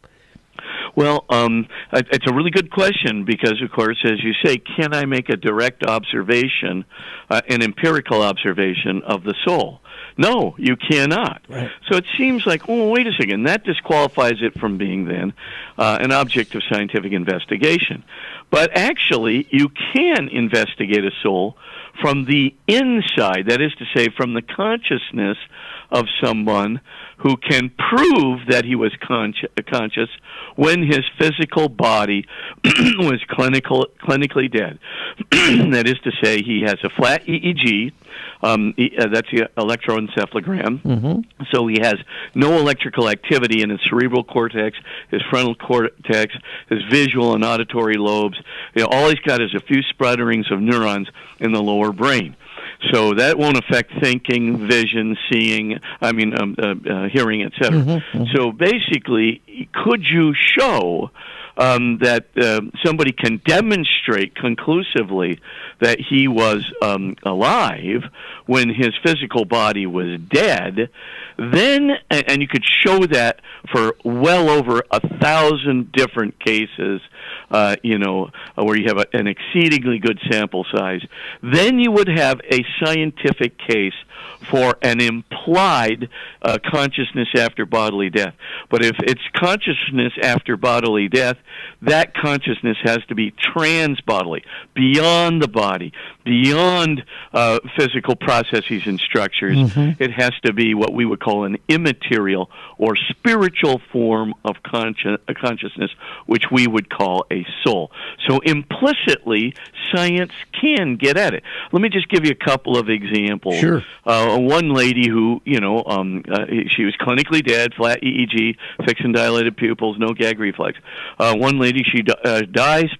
Well, um, it's a really good question because, of course, as you say, can I make a direct observation, uh, an empirical observation of the soul? No, you cannot. So it seems like, oh, wait a second, that disqualifies it from being then uh, an object of scientific investigation. But actually, you can investigate a soul from the inside, that is to say, from the consciousness of someone who can prove that he was consci- conscious when his physical body was clinical, clinically dead. that is to say, he has a flat EEG. Um, e- uh, that's the electroencephalogram. Mm-hmm. So he has no electrical activity in his cerebral cortex, his frontal cortex, his visual and auditory lobes. You know, all he's got is a few sputterings of neurons in the lower brain. So that won't affect thinking, vision, seeing, I mean, um, uh, uh, hearing, etc. So basically, could you show um, that uh, somebody can demonstrate conclusively that he was um, alive when his physical body was dead, then, and you could show that for well over a thousand different cases, uh, you know, uh, where you have a, an exceedingly good sample size, then you would have a scientific case for an implied uh, consciousness after bodily death. But if it's consciousness after bodily death, that consciousness has to be trans bodily, beyond the body, beyond uh, physical processes and structures. Mhm. It has to be what we would call an immaterial or spiritual form of consci- uh, consciousness, which we would call a soul. So implicitly, science can get at it. Let me just give you a couple of examples. Sure. Uh, one lady who, you know, um, uh, she was clinically dead, flat EEG, fixed and dilated pupils, no gag reflex. Uh, one lady, she uh, dies.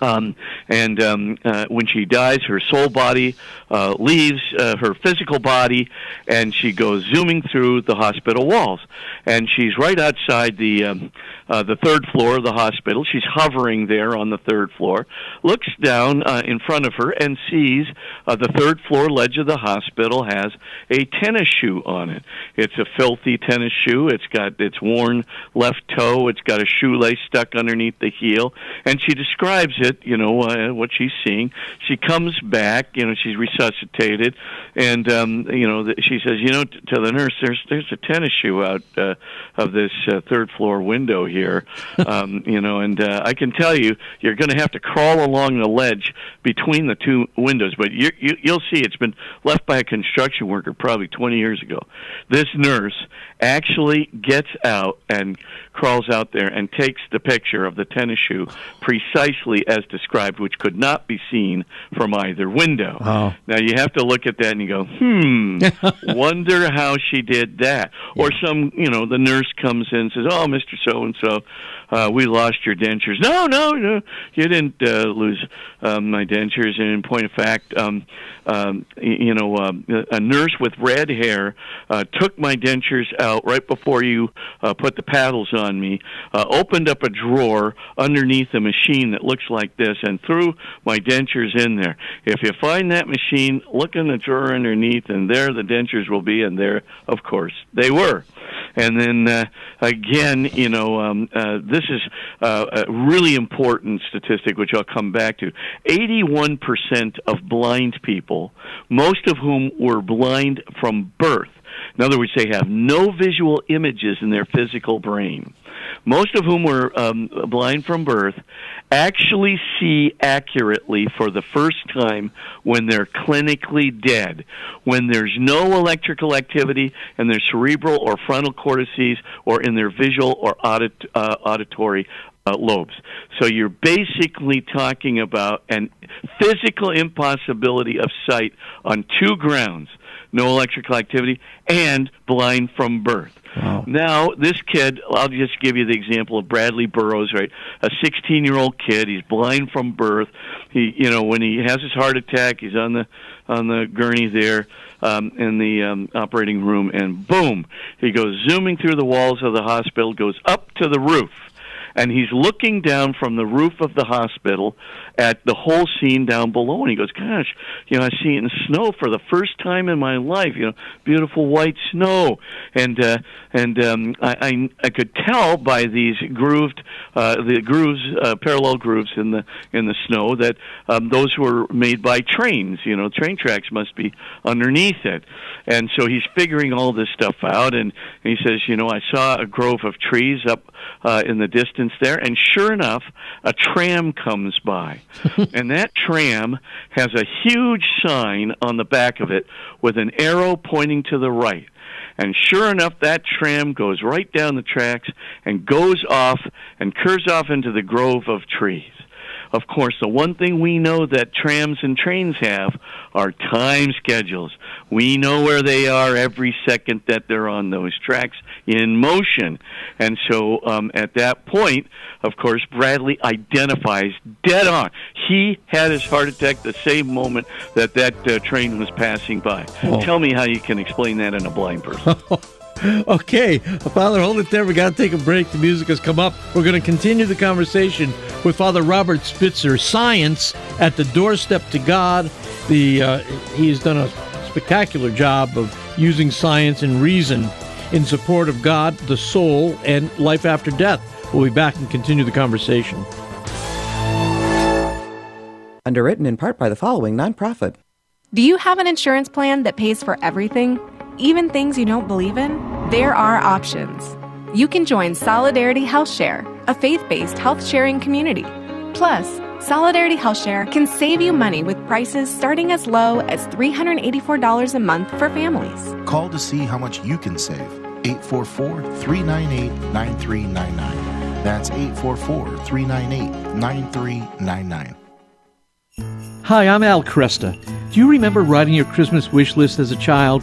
Um, and um, uh, when she dies, her soul body uh, leaves uh, her physical body, and she goes zooming through the hospital walls. And she's right outside the um, uh, the third floor of the hospital. She's hovering there on the third floor, looks down uh, in front of her, and sees uh, the third floor ledge of the hospital has a tennis shoe on it. It's a filthy tennis shoe. It's got its worn left toe. It's got a shoelace stuck underneath the heel, and she describes it. You know uh, what she's seeing. She comes back. You know she's resuscitated, and um, you know th- she says, you know, t- to the nurse, there's there's a tennis shoe out uh, of this uh, third floor window here. um, you know, and uh, I can tell you, you're going to have to crawl along the ledge between the two windows, but you, you you'll see it's been left by a construction worker probably 20 years ago. This nurse actually gets out and crawls out there and takes the picture of the tennis shoe precisely as described, which could not be seen from either window. Oh. Now you have to look at that and you go, hmm, wonder how she did that. Or some, you know, the nurse comes in and says, "Oh, Mister So and So, uh, we lost your dentures." No, no, no, you didn't uh, lose um, my dentures. And in point of fact, um, um, you know, um, a nurse with red hair uh, took my dentures out right before you uh, put the paddles on me, uh, opened up a drawer underneath a machine that looks like this, and threw my dentures in there. If you find that machine, look in the drawer underneath, and there the dentures will be, and there, of course, they were. And then uh, again, you know, um, uh, this is uh, a really important statistic, which I'll come back to. 81% of blind people, most of whom were blind from birth, in other words, they have no visual images in their physical brain. Most of whom were um, blind from birth actually see accurately for the first time when they're clinically dead, when there's no electrical activity in their cerebral or frontal cortices or in their visual or audit, uh, auditory uh, lobes. So you're basically talking about an physical impossibility of sight on two grounds no electrical activity and blind from birth. Now, this kid, I'll just give you the example of Bradley Burrows, right? A 16 year old kid, he's blind from birth. He, you know, when he has his heart attack, he's on the, on the gurney there, um, in the, um, operating room, and boom, he goes zooming through the walls of the hospital, goes up to the roof and he's looking down from the roof of the hospital at the whole scene down below. And he goes gosh you know i see it in snow for the first time in my life you know beautiful white snow. And uh and um i i, I could tell by these grooved uh the grooves uh, parallel grooves in the in the snow that um those were made by trains you know train tracks must be underneath it. And so he's figuring all this stuff out and, and he says you know i saw a grove of trees up uh in the distance there and sure enough a tram comes by and that tram has a huge sign on the back of it with an arrow pointing to the right and sure enough, that tram goes right down the tracks and goes off and curves off into the grove of trees. Of course, the one thing we know that trams and trains have are time schedules. We know where they are every second that they're on those tracks in motion. And so um, at that point, of course, Bradley identifies dead on. He had his heart attack the same moment that that uh, train was passing by. Oh. Tell me how you can explain that in a blind person. okay, Father, hold it there. We got to take a break. The music has come up. We're going to continue the conversation with Father Robert Spitzer. Science at the doorstep to God. The uh, he's done a spectacular job of using science and reason in support of God, the soul, and life after death. We'll be back and continue the conversation. Underwritten in part by the following nonprofit. Do you have an insurance plan that pays for everything, even things you don't believe in? There are options. You can join Solidarity Health Share, a faith based health sharing community. Plus, Solidarity Health Share can save you money with prices starting as low as $384 a month for families. Call to see how much you can save. 844 398 9399. That's 844 398 9399. Hi, I'm Al Kresta. Do you remember writing your Christmas wish list as a child?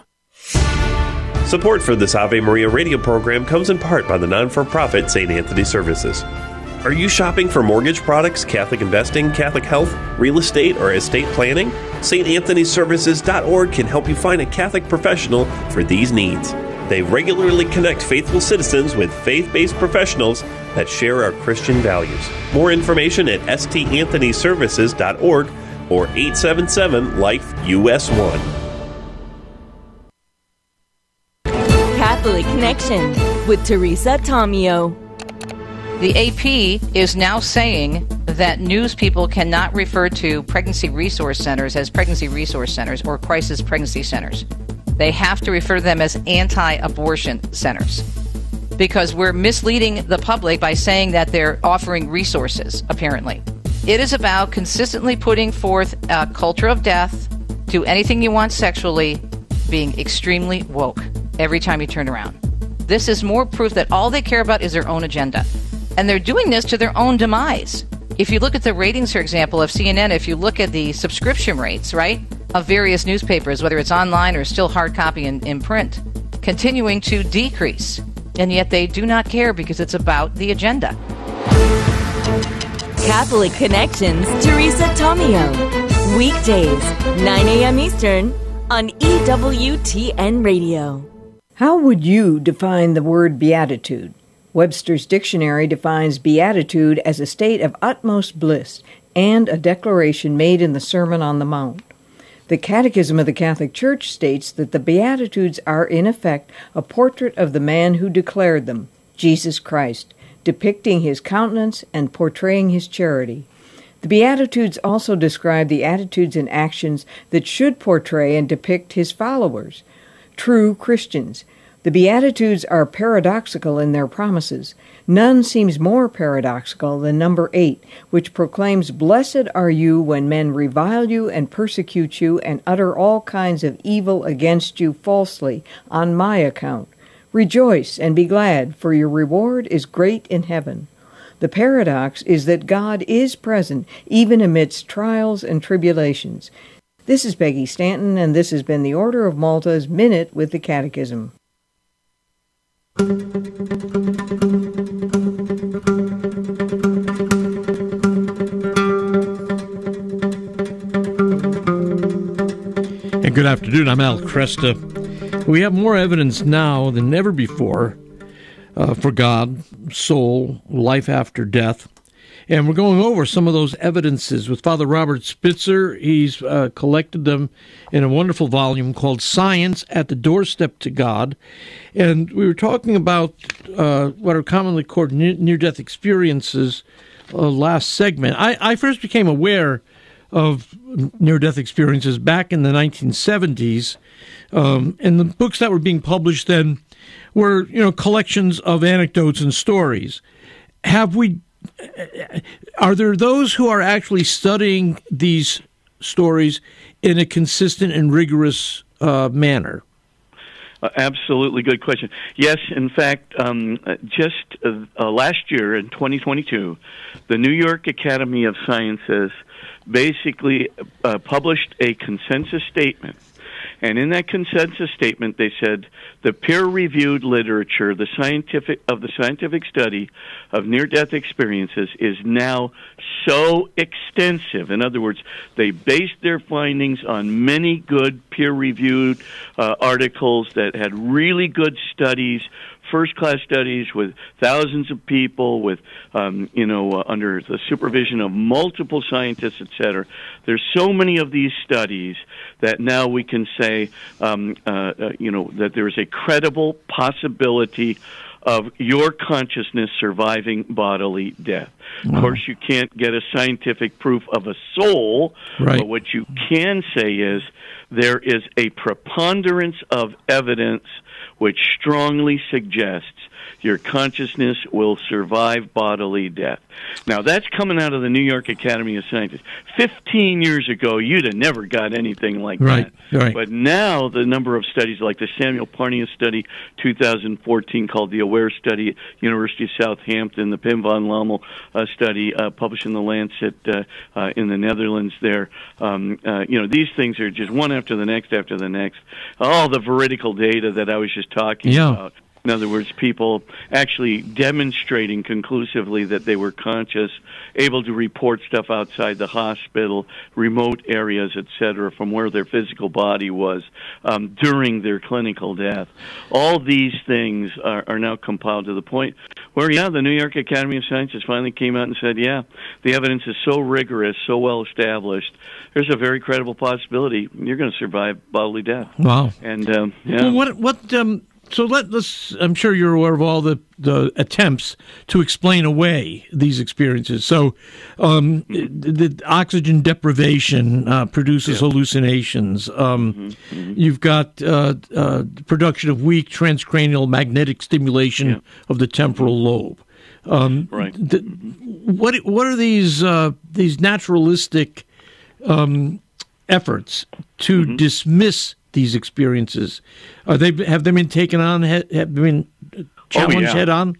Support for this Ave Maria radio program comes in part by the non for profit St. Anthony Services. Are you shopping for mortgage products, Catholic investing, Catholic health, real estate, or estate planning? StAnthonyServices.org can help you find a Catholic professional for these needs. They regularly connect faithful citizens with faith based professionals that share our Christian values. More information at StAnthonyServices.org or 877 Life US 1. Catholic Connection with Teresa Tomeo. The AP is now saying that news people cannot refer to pregnancy resource centers as pregnancy resource centers or crisis pregnancy centers. They have to refer to them as anti abortion centers because we're misleading the public by saying that they're offering resources, apparently. It is about consistently putting forth a culture of death, do anything you want sexually, being extremely woke every time you turn around. This is more proof that all they care about is their own agenda. And they're doing this to their own demise. If you look at the ratings, for example, of CNN, if you look at the subscription rates, right, of various newspapers, whether it's online or still hard copy in, in print, continuing to decrease. And yet they do not care because it's about the agenda. Catholic Connections, Teresa Tomeo. Weekdays, 9 a.m. Eastern on EWTN Radio. How would you define the word beatitude? Webster's dictionary defines beatitude as a state of utmost bliss and a declaration made in the Sermon on the Mount. The Catechism of the Catholic Church states that the Beatitudes are, in effect, a portrait of the man who declared them, Jesus Christ, depicting his countenance and portraying his charity. The Beatitudes also describe the attitudes and actions that should portray and depict his followers, true Christians, the Beatitudes are paradoxical in their promises. None seems more paradoxical than number eight, which proclaims, Blessed are you when men revile you and persecute you and utter all kinds of evil against you falsely on my account. Rejoice and be glad, for your reward is great in heaven. The paradox is that God is present even amidst trials and tribulations. This is Peggy Stanton, and this has been the Order of Malta's Minute with the Catechism. And good afternoon. I'm Al Kresta. We have more evidence now than ever before uh, for God, soul, life after death. And we're going over some of those evidences with Father Robert Spitzer. He's uh, collected them in a wonderful volume called Science at the Doorstep to God. And we were talking about uh, what are commonly called near death experiences uh, last segment. I, I first became aware of near death experiences back in the 1970s. Um, and the books that were being published then were, you know, collections of anecdotes and stories. Have we are there those who are actually studying these stories in a consistent and rigorous uh, manner? Uh, absolutely good question. Yes, in fact, um, just uh, uh last year in 2022, the New York Academy of Sciences basically uh, published a consensus statement and in that consensus statement, they said the peer-reviewed literature, the scientific of the scientific study of near-death experiences, is now so extensive. In other words, they based their findings on many good peer-reviewed uh, articles that had really good studies first class studies with thousands of people, with um, you know uh, under the supervision of multiple scientists, et cetera. There's so many of these studies that now we can say um, uh, uh, you know that there is a credible possibility of your consciousness surviving bodily death. Wow. Of course, you can't get a scientific proof of a soul, right. but what you can say is there is a preponderance of evidence which strongly suggests your consciousness will survive bodily death. Now, that's coming out of the New York Academy of Sciences. Fifteen years ago, you'd have never got anything like right, that. Right. But now, the number of studies, like the Samuel Parnia study, 2014, called the AWARE study, at University of Southampton, the Pim van Lommel uh, study, uh, published in the Lancet uh, uh, in the Netherlands. There, um, uh, you know, these things are just one after the next after the next. All the veridical data that I was just talking yeah. about In other words, people actually demonstrating conclusively that they were conscious, able to report stuff outside the hospital, remote areas, etc., from where their physical body was um, during their clinical death. All these things are, are now compiled to the point where, yeah, the New York Academy of Sciences finally came out and said, yeah, the evidence is so rigorous, so well established. There's a very credible possibility you're going to survive bodily death. Wow. And um, yeah. Well, what what um, so let, us I'm sure you're aware of all the, the attempts to explain away these experiences. So, um, the, the, oxygen deprivation uh, produces yeah. hallucinations. Um, mm-hmm. Mm-hmm. You've got uh, uh, production of weak transcranial magnetic stimulation yeah. of the temporal lobe. Um, right. The, what what are these uh, these naturalistic um, efforts to mm-hmm. dismiss these experiences? Are they have they been taken on? Have been challenged oh, yeah. head on?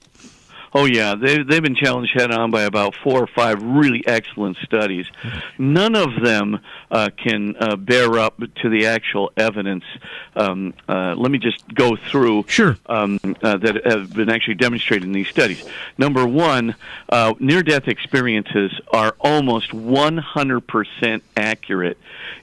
Oh yeah, they they've been challenged head on by about four or five really excellent studies. None of them uh, can uh, bear up to the actual evidence. Um, uh, let me just go through sure um, uh, that have been actually demonstrated in these studies. Number one, uh, near-death experiences are almost 100% accurate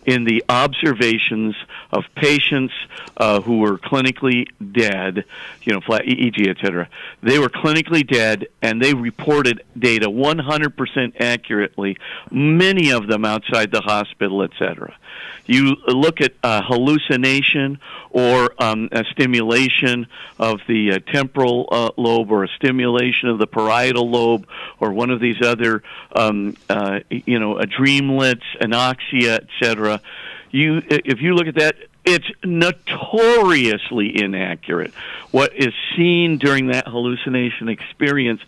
in the observations of patients uh, who were clinically dead, you know, flat EEG, etc. They were clinically dead, and they reported data 100% accurately. Many of them outside the hospital, etc. You look at uh, hallucination or um, a stimulation of the uh, temporal uh, lobe or a stimulation of the parietal lobe or one of these other, um, uh, you know, a dreamlets, anoxia, etc. You, if you look at that, it's notoriously inaccurate. What is seen during that hallucination experience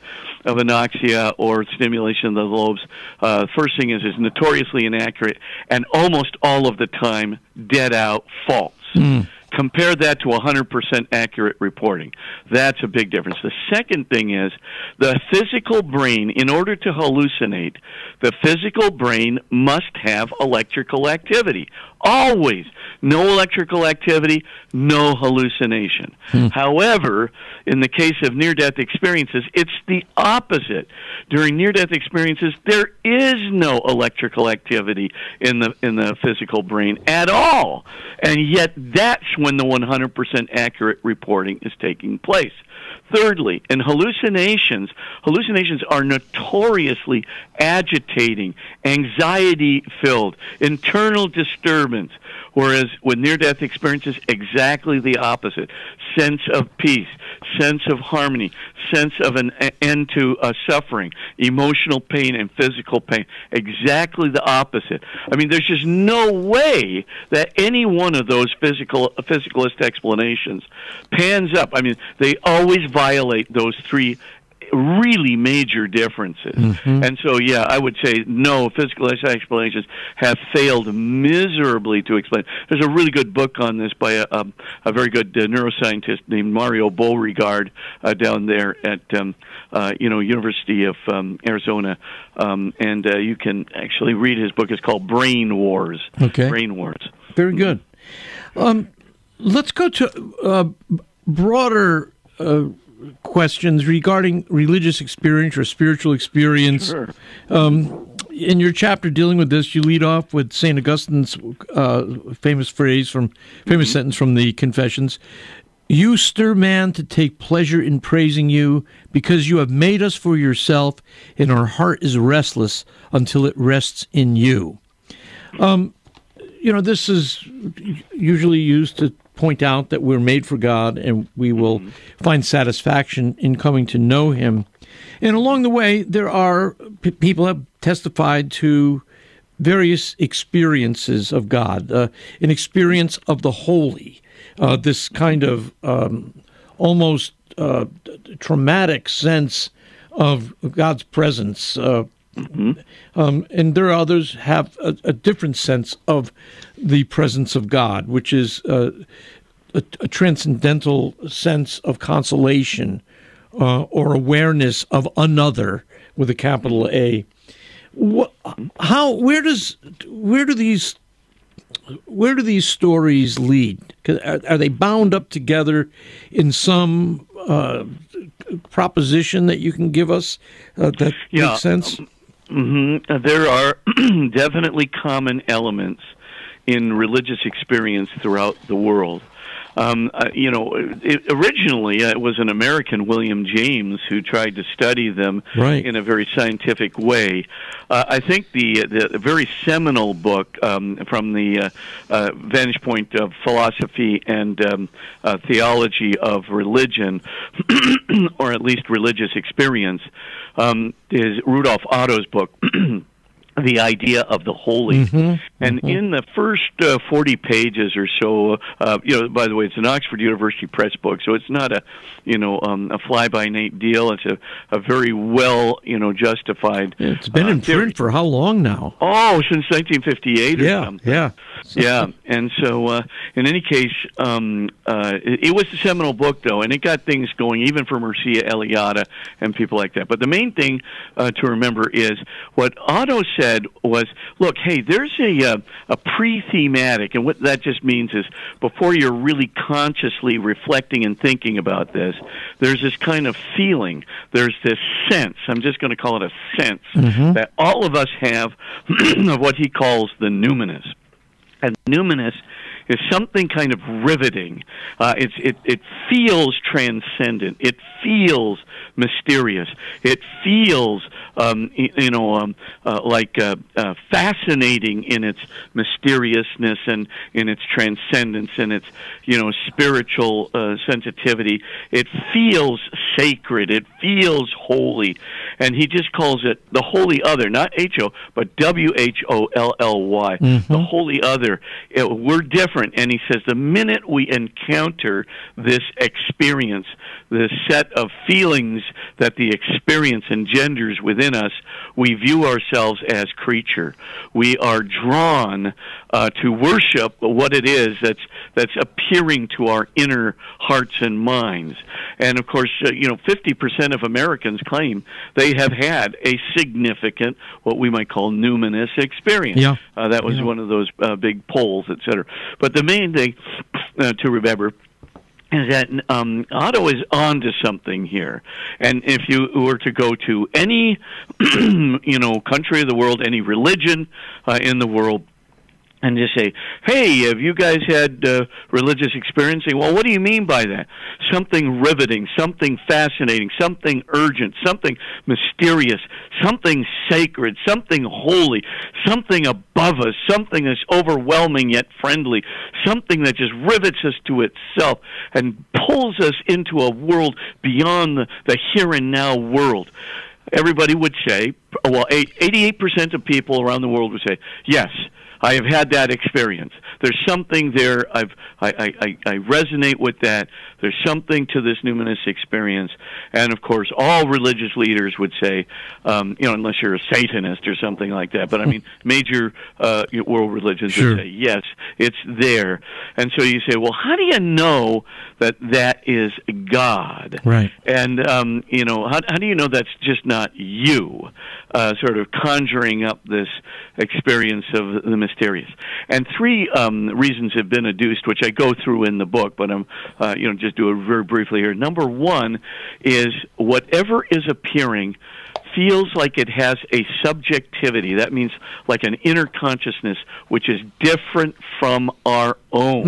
of anoxia or stimulation of the lobes, uh, first thing is, is notoriously inaccurate and almost all of the time dead out false. Mm. Compare that to 100% accurate reporting. That's a big difference. The second thing is the physical brain, in order to hallucinate, the physical brain must have electrical activity. Always. No electrical activity, no hallucination. Hmm. However, in the case of near death experiences, it's the opposite. During near death experiences, there is no electrical activity in the in the physical brain at all. And yet that's when the 100% accurate reporting is taking place. Thirdly, in hallucinations, hallucinations are notoriously agitating, anxiety filled, internal disturbance. Whereas with near death experiences, exactly the opposite sense of peace, sense of harmony, sense of an end to uh, suffering, emotional pain, and physical pain. Exactly the opposite. I mean, there's just no way that any one of those physical physicalist explanations pans up. I mean, they always violate those three really major differences. Mm-hmm. And so, yeah, I would say no, physical explanations have failed miserably to explain. There's a really good book on this by a, a, a very good uh, neuroscientist named Mario Beauregard uh, down there at, um, uh, you know, University of um, Arizona. Um, and uh, you can actually read his book. It's called Brain Wars. Okay. Brain Wars. Very good. Um, let's go to uh, broader uh, questions regarding religious experience or spiritual experience. Sure. Um, in your chapter dealing with this, you lead off with Saint Augustine's uh, famous phrase from famous mm-hmm. sentence from the Confessions. You stir man to take pleasure in praising you because you have made us for yourself, and our heart is restless until it rests in you. Um, you know, this is usually used to point out that we're made for God and we will mm-hmm. find satisfaction in coming to know Him. And along the way, there are p- people have testified to various experiences of God, uh, an experience of the holy, uh, this kind of um, almost uh, traumatic sense of God's presence. Mm-hmm. Um, and there are others have a, a, different sense of the presence of God, which is uh, a, a, transcendental sense of consolation uh, or awareness of another with a capital A. What, how? Where does? Where do these? Where do these stories lead? Are, are they bound up together in some uh, proposition that you can give us uh, that Yeah. makes sense? Hmm There are definitely common elements in religious experience throughout the world. Um, uh, you know, it, originally uh, it was an American, William James, who tried to study them Right. in a very scientific way. Uh, I think the the very seminal book um, from the uh, uh, vantage point of philosophy and um, uh, theology of religion, or at least religious experience, um, is Rudolf Otto's book. The idea of the holy, Mm-hmm. and in the first uh, forty pages or so, uh, you know. By the way, it's an Oxford University Press book, so it's not a, you know, um, a fly by night deal. It's a, a very well, you know, justified. It's been uh, in print for how long now? Oh, since 1958 or Yeah, something. yeah. yeah. And so, uh, in any case, um, uh, it, it was a seminal book, though, and it got things going, even for Mircea Eliade and people like that. But the main thing uh, to remember is what Otto said was, look, hey, there's a, uh, a pre-thematic, and what that just means is before you're really consciously reflecting and thinking about this, there's this kind of feeling, there's this sense, I'm just going to call it a sense, Mhm. that all of us have of what he calls the numinous. And numinous is something kind of riveting. Uh, it's, it, it feels transcendent. It feels mysterious. It feels, um, you know, um, uh, like uh, uh, fascinating in its mysteriousness and in its transcendence and its, you know, spiritual uh, sensitivity. It feels sacred. It feels holy, and he just calls it the holy other, not H O, but W H O L L Y, the holy other. It, we're different, and he says the minute we encounter this experience, this set of feelings that the experience engenders within us, we view ourselves as creature. We are drawn uh, to worship what it is that's that's appearing to our inner hearts and minds. And of course, uh, you know, 50% of Americans claim they have had a significant, what we might call numinous experience. Yeah. Uh, that was Yeah. one of those uh, big polls, et cetera. But the main thing uh, to remember is that um, Otto is on to something here. And if you were to go to any, you know, country of the world, any religion uh, in the world, and just say, "Hey, have you guys had uh, religious experiencing?" Well, what do you mean by that? Something riveting, something fascinating, something urgent, something mysterious, something sacred, something holy, something above us, something that's overwhelming yet friendly, something that just rivets us to itself and pulls us into a world beyond the, the here and now world everybody would say, well, eight- 88% of people around the world would say, yes, I have had that experience. There's something there. I've, I, I, I resonate with that. There's something to this numinous experience. And of course, all religious leaders would say, um, you know, unless you're a Satanist or something like that. But I mean, major uh, world religions Sure. would say, yes, it's there. And so you say, well, how do you know that that is God? Right. And um, you know, how, how do you know that's just not you, uh, sort of conjuring up this experience of the mysterious? And three um, reasons have been adduced, which I go through in the book, but I'm, uh, you know, just do it very briefly here. Number one is whatever is appearing feels like it has a subjectivity. That means like an inner consciousness which is different from our own.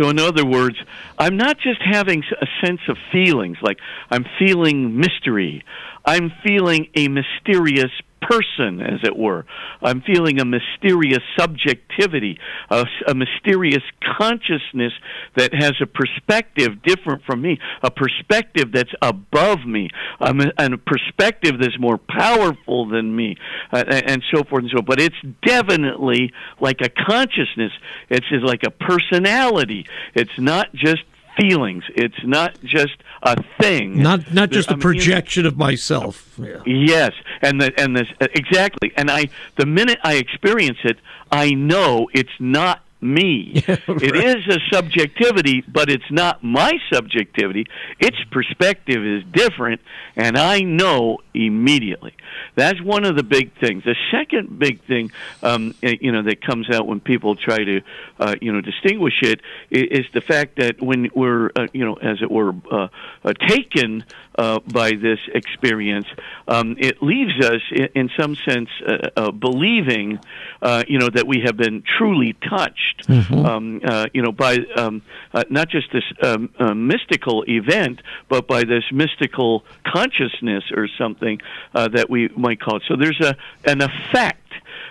So, in other words, I'm not just having a sense of feelings, like I'm feeling mystery. I'm feeling a mysterious person, as it were. I'm feeling a mysterious subjectivity, a, a mysterious consciousness that has a perspective different from me, a perspective that's above me, um, and a perspective that's more powerful than me, uh, and so forth and so. But it's definitely like a consciousness. It's like a personality. It's not just feelings. It's not just a thing. Not not just I a mean, projection of myself. Yeah. Yes, and the and this exactly. And I, the minute I experience it, I know it's not me. right. It is a subjectivity, but it's not my subjectivity. Its perspective is different, and I know immediately. That's one of the big things. The second big thing, um, eh, you know, that comes out when people try to, uh, you know, distinguish it is is the fact that when we're, uh, you know, as it were, uh, uh, taken uh, by this experience, um, it leaves us, in, in some sense, uh, uh, believing, uh, you know, that we have been truly touched, Mhm. um, uh, you know, by um, uh, not just this um, uh, mystical event, but by this mystical consciousness or something uh, that we might call it. So there's a an effect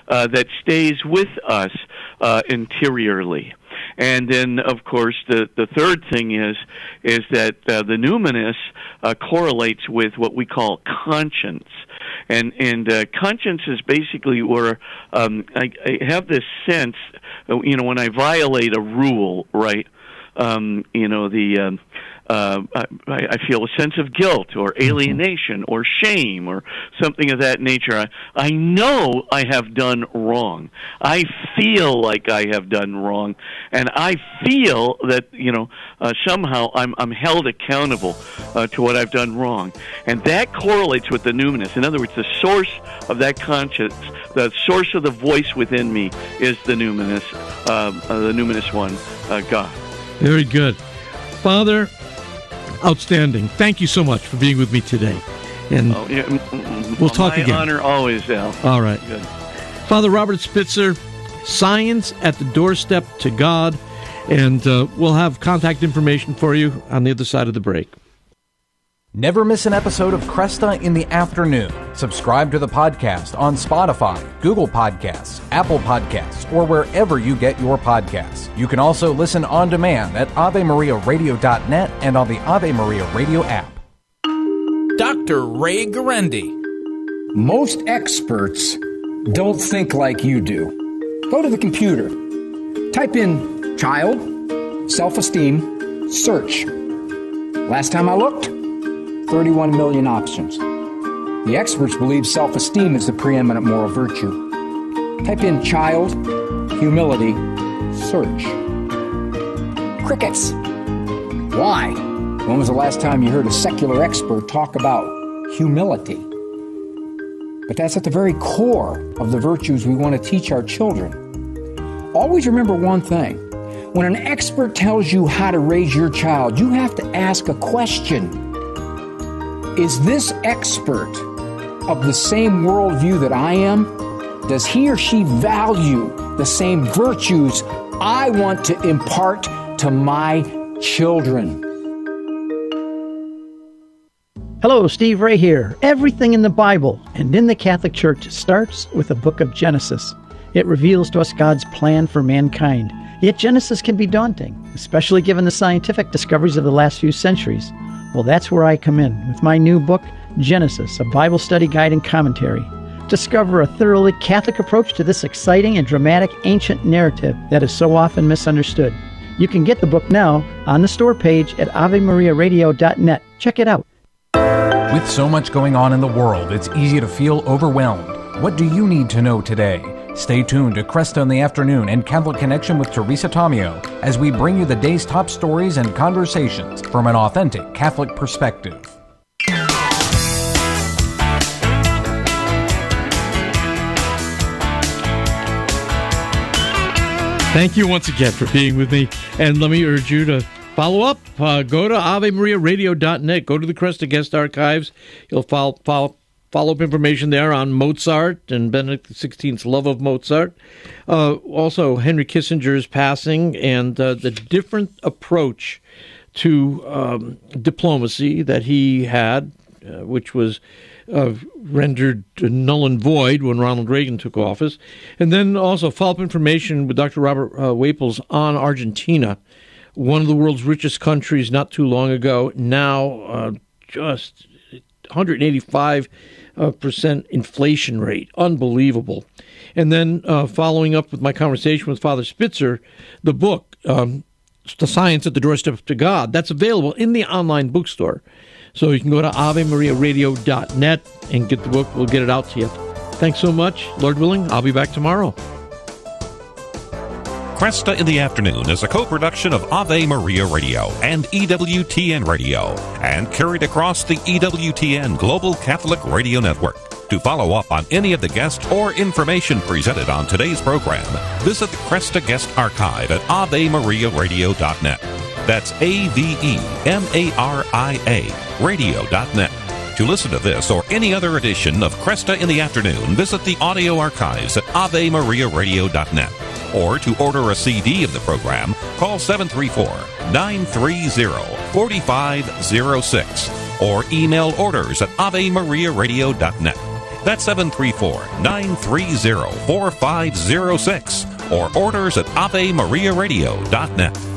uh, that stays with us uh, interiorly. And then, of course, the, the third thing is is that uh, the numinous uh, correlates with what we call conscience, and and uh, conscience is basically where um, I, I have this sense, uh, you know, when I violate a rule, right? Um, you know, the um, uh, I, I feel a sense of guilt or alienation or shame or something of that nature. I, I know I have done wrong. I feel like I have done wrong, and I feel that you know uh, somehow I'm I'm held accountable uh, to what I've done wrong, and that correlates with the numinous. In other words, the source of that conscience, the source of the voice within me, is the numinous, um, uh, the numinous one, uh, God. Very good. Father, outstanding. Thank you so much for being with me today. And Oh, yeah. We'll talk My again. honor always, Al. All right. Good. Father Robert Spitzer, Science at the Doorstep to God. And uh, we'll have contact information for you on the other side of the break. Never miss an episode of Kresta in the afternoon. Subscribe to the podcast on Spotify, Google Podcasts, Apple Podcasts, or wherever you get your podcasts. You can also listen on demand at AveMariaRadio.net and on the Ave Maria Radio app. Dr. Ray Guarendi. Most experts don't think like you do. Go to the computer, type in child, self esteem, search. Last time I looked, 31 million options. The experts believe self esteem is the preeminent moral virtue. Type in child, humility, search. Crickets. Why? When was the last time you heard a secular expert talk about humility? But that's at the very core of the virtues we want to teach our children. Always remember one thing when an expert tells you how to raise your child, you have to ask a question Is this expert of the same worldview that I am? Does he or she value the same virtues I want to impart to my children? Hello, Steve Ray here. Everything in the Bible and in the Catholic Church starts with the book of Genesis. It reveals to us God's plan for mankind. Yet Genesis can be daunting, especially given the scientific discoveries of the last few centuries. Well, that's where I come in with my new book, Genesis, a Bible study guide and commentary. Discover a thoroughly Catholic approach to this exciting and dramatic ancient narrative that is so often misunderstood. You can get the book now on the store page at AveMariaRadio.net. Check it out. With so much going on in the world, it's easy to feel overwhelmed. What do you need to know today? Stay tuned to Kresta in the Afternoon and Catholic Connection with Teresa Tomeo as we bring you the day's top stories and conversations from an authentic Catholic perspective. Thank you once again for being with me. And let me urge you to follow up. Uh, go to AveMariaRadio.net. Go to the Kresta Guest Archives. You'll follow, follow, follow up information there on Mozart and Benedict XVI's love of Mozart. Uh, also, Henry Kissinger's passing and uh, the different approach to um, diplomacy that he had, uh, which was uh, rendered null and void when Ronald Reagan took office. And then also follow up information with Dr. Robert uh, Whaples on Argentina, one of the world's richest countries not too long ago, now uh, just 185 uh, percent inflation rate. Unbelievable. And then uh, following up with my conversation with Father Spitzer, the book, um, The Science at the Doorstep to God, that's available in the online bookstore. So you can go to AveMariaRadio.net and get the book. We'll get it out to you. Thanks so much. Lord willing, I'll be back tomorrow. Kresta in the Afternoon is a co production of Ave Maria Radio and EWTN Radio and carried across the EWTN Global Catholic Radio Network. To follow up on any of the guests or information presented on today's program, visit the Kresta Guest Archive at AveMariaRadio.net. That's A V E M A R I A radio.net. To listen to this or any other edition of Kresta in the Afternoon, visit the audio archives at AveMariaRadio.net. Or to order a CD of the program, call 734 930 4506 or email orders at AveMariaRadio.net. That's 734 930 4506 or orders at AveMariaRadio.net.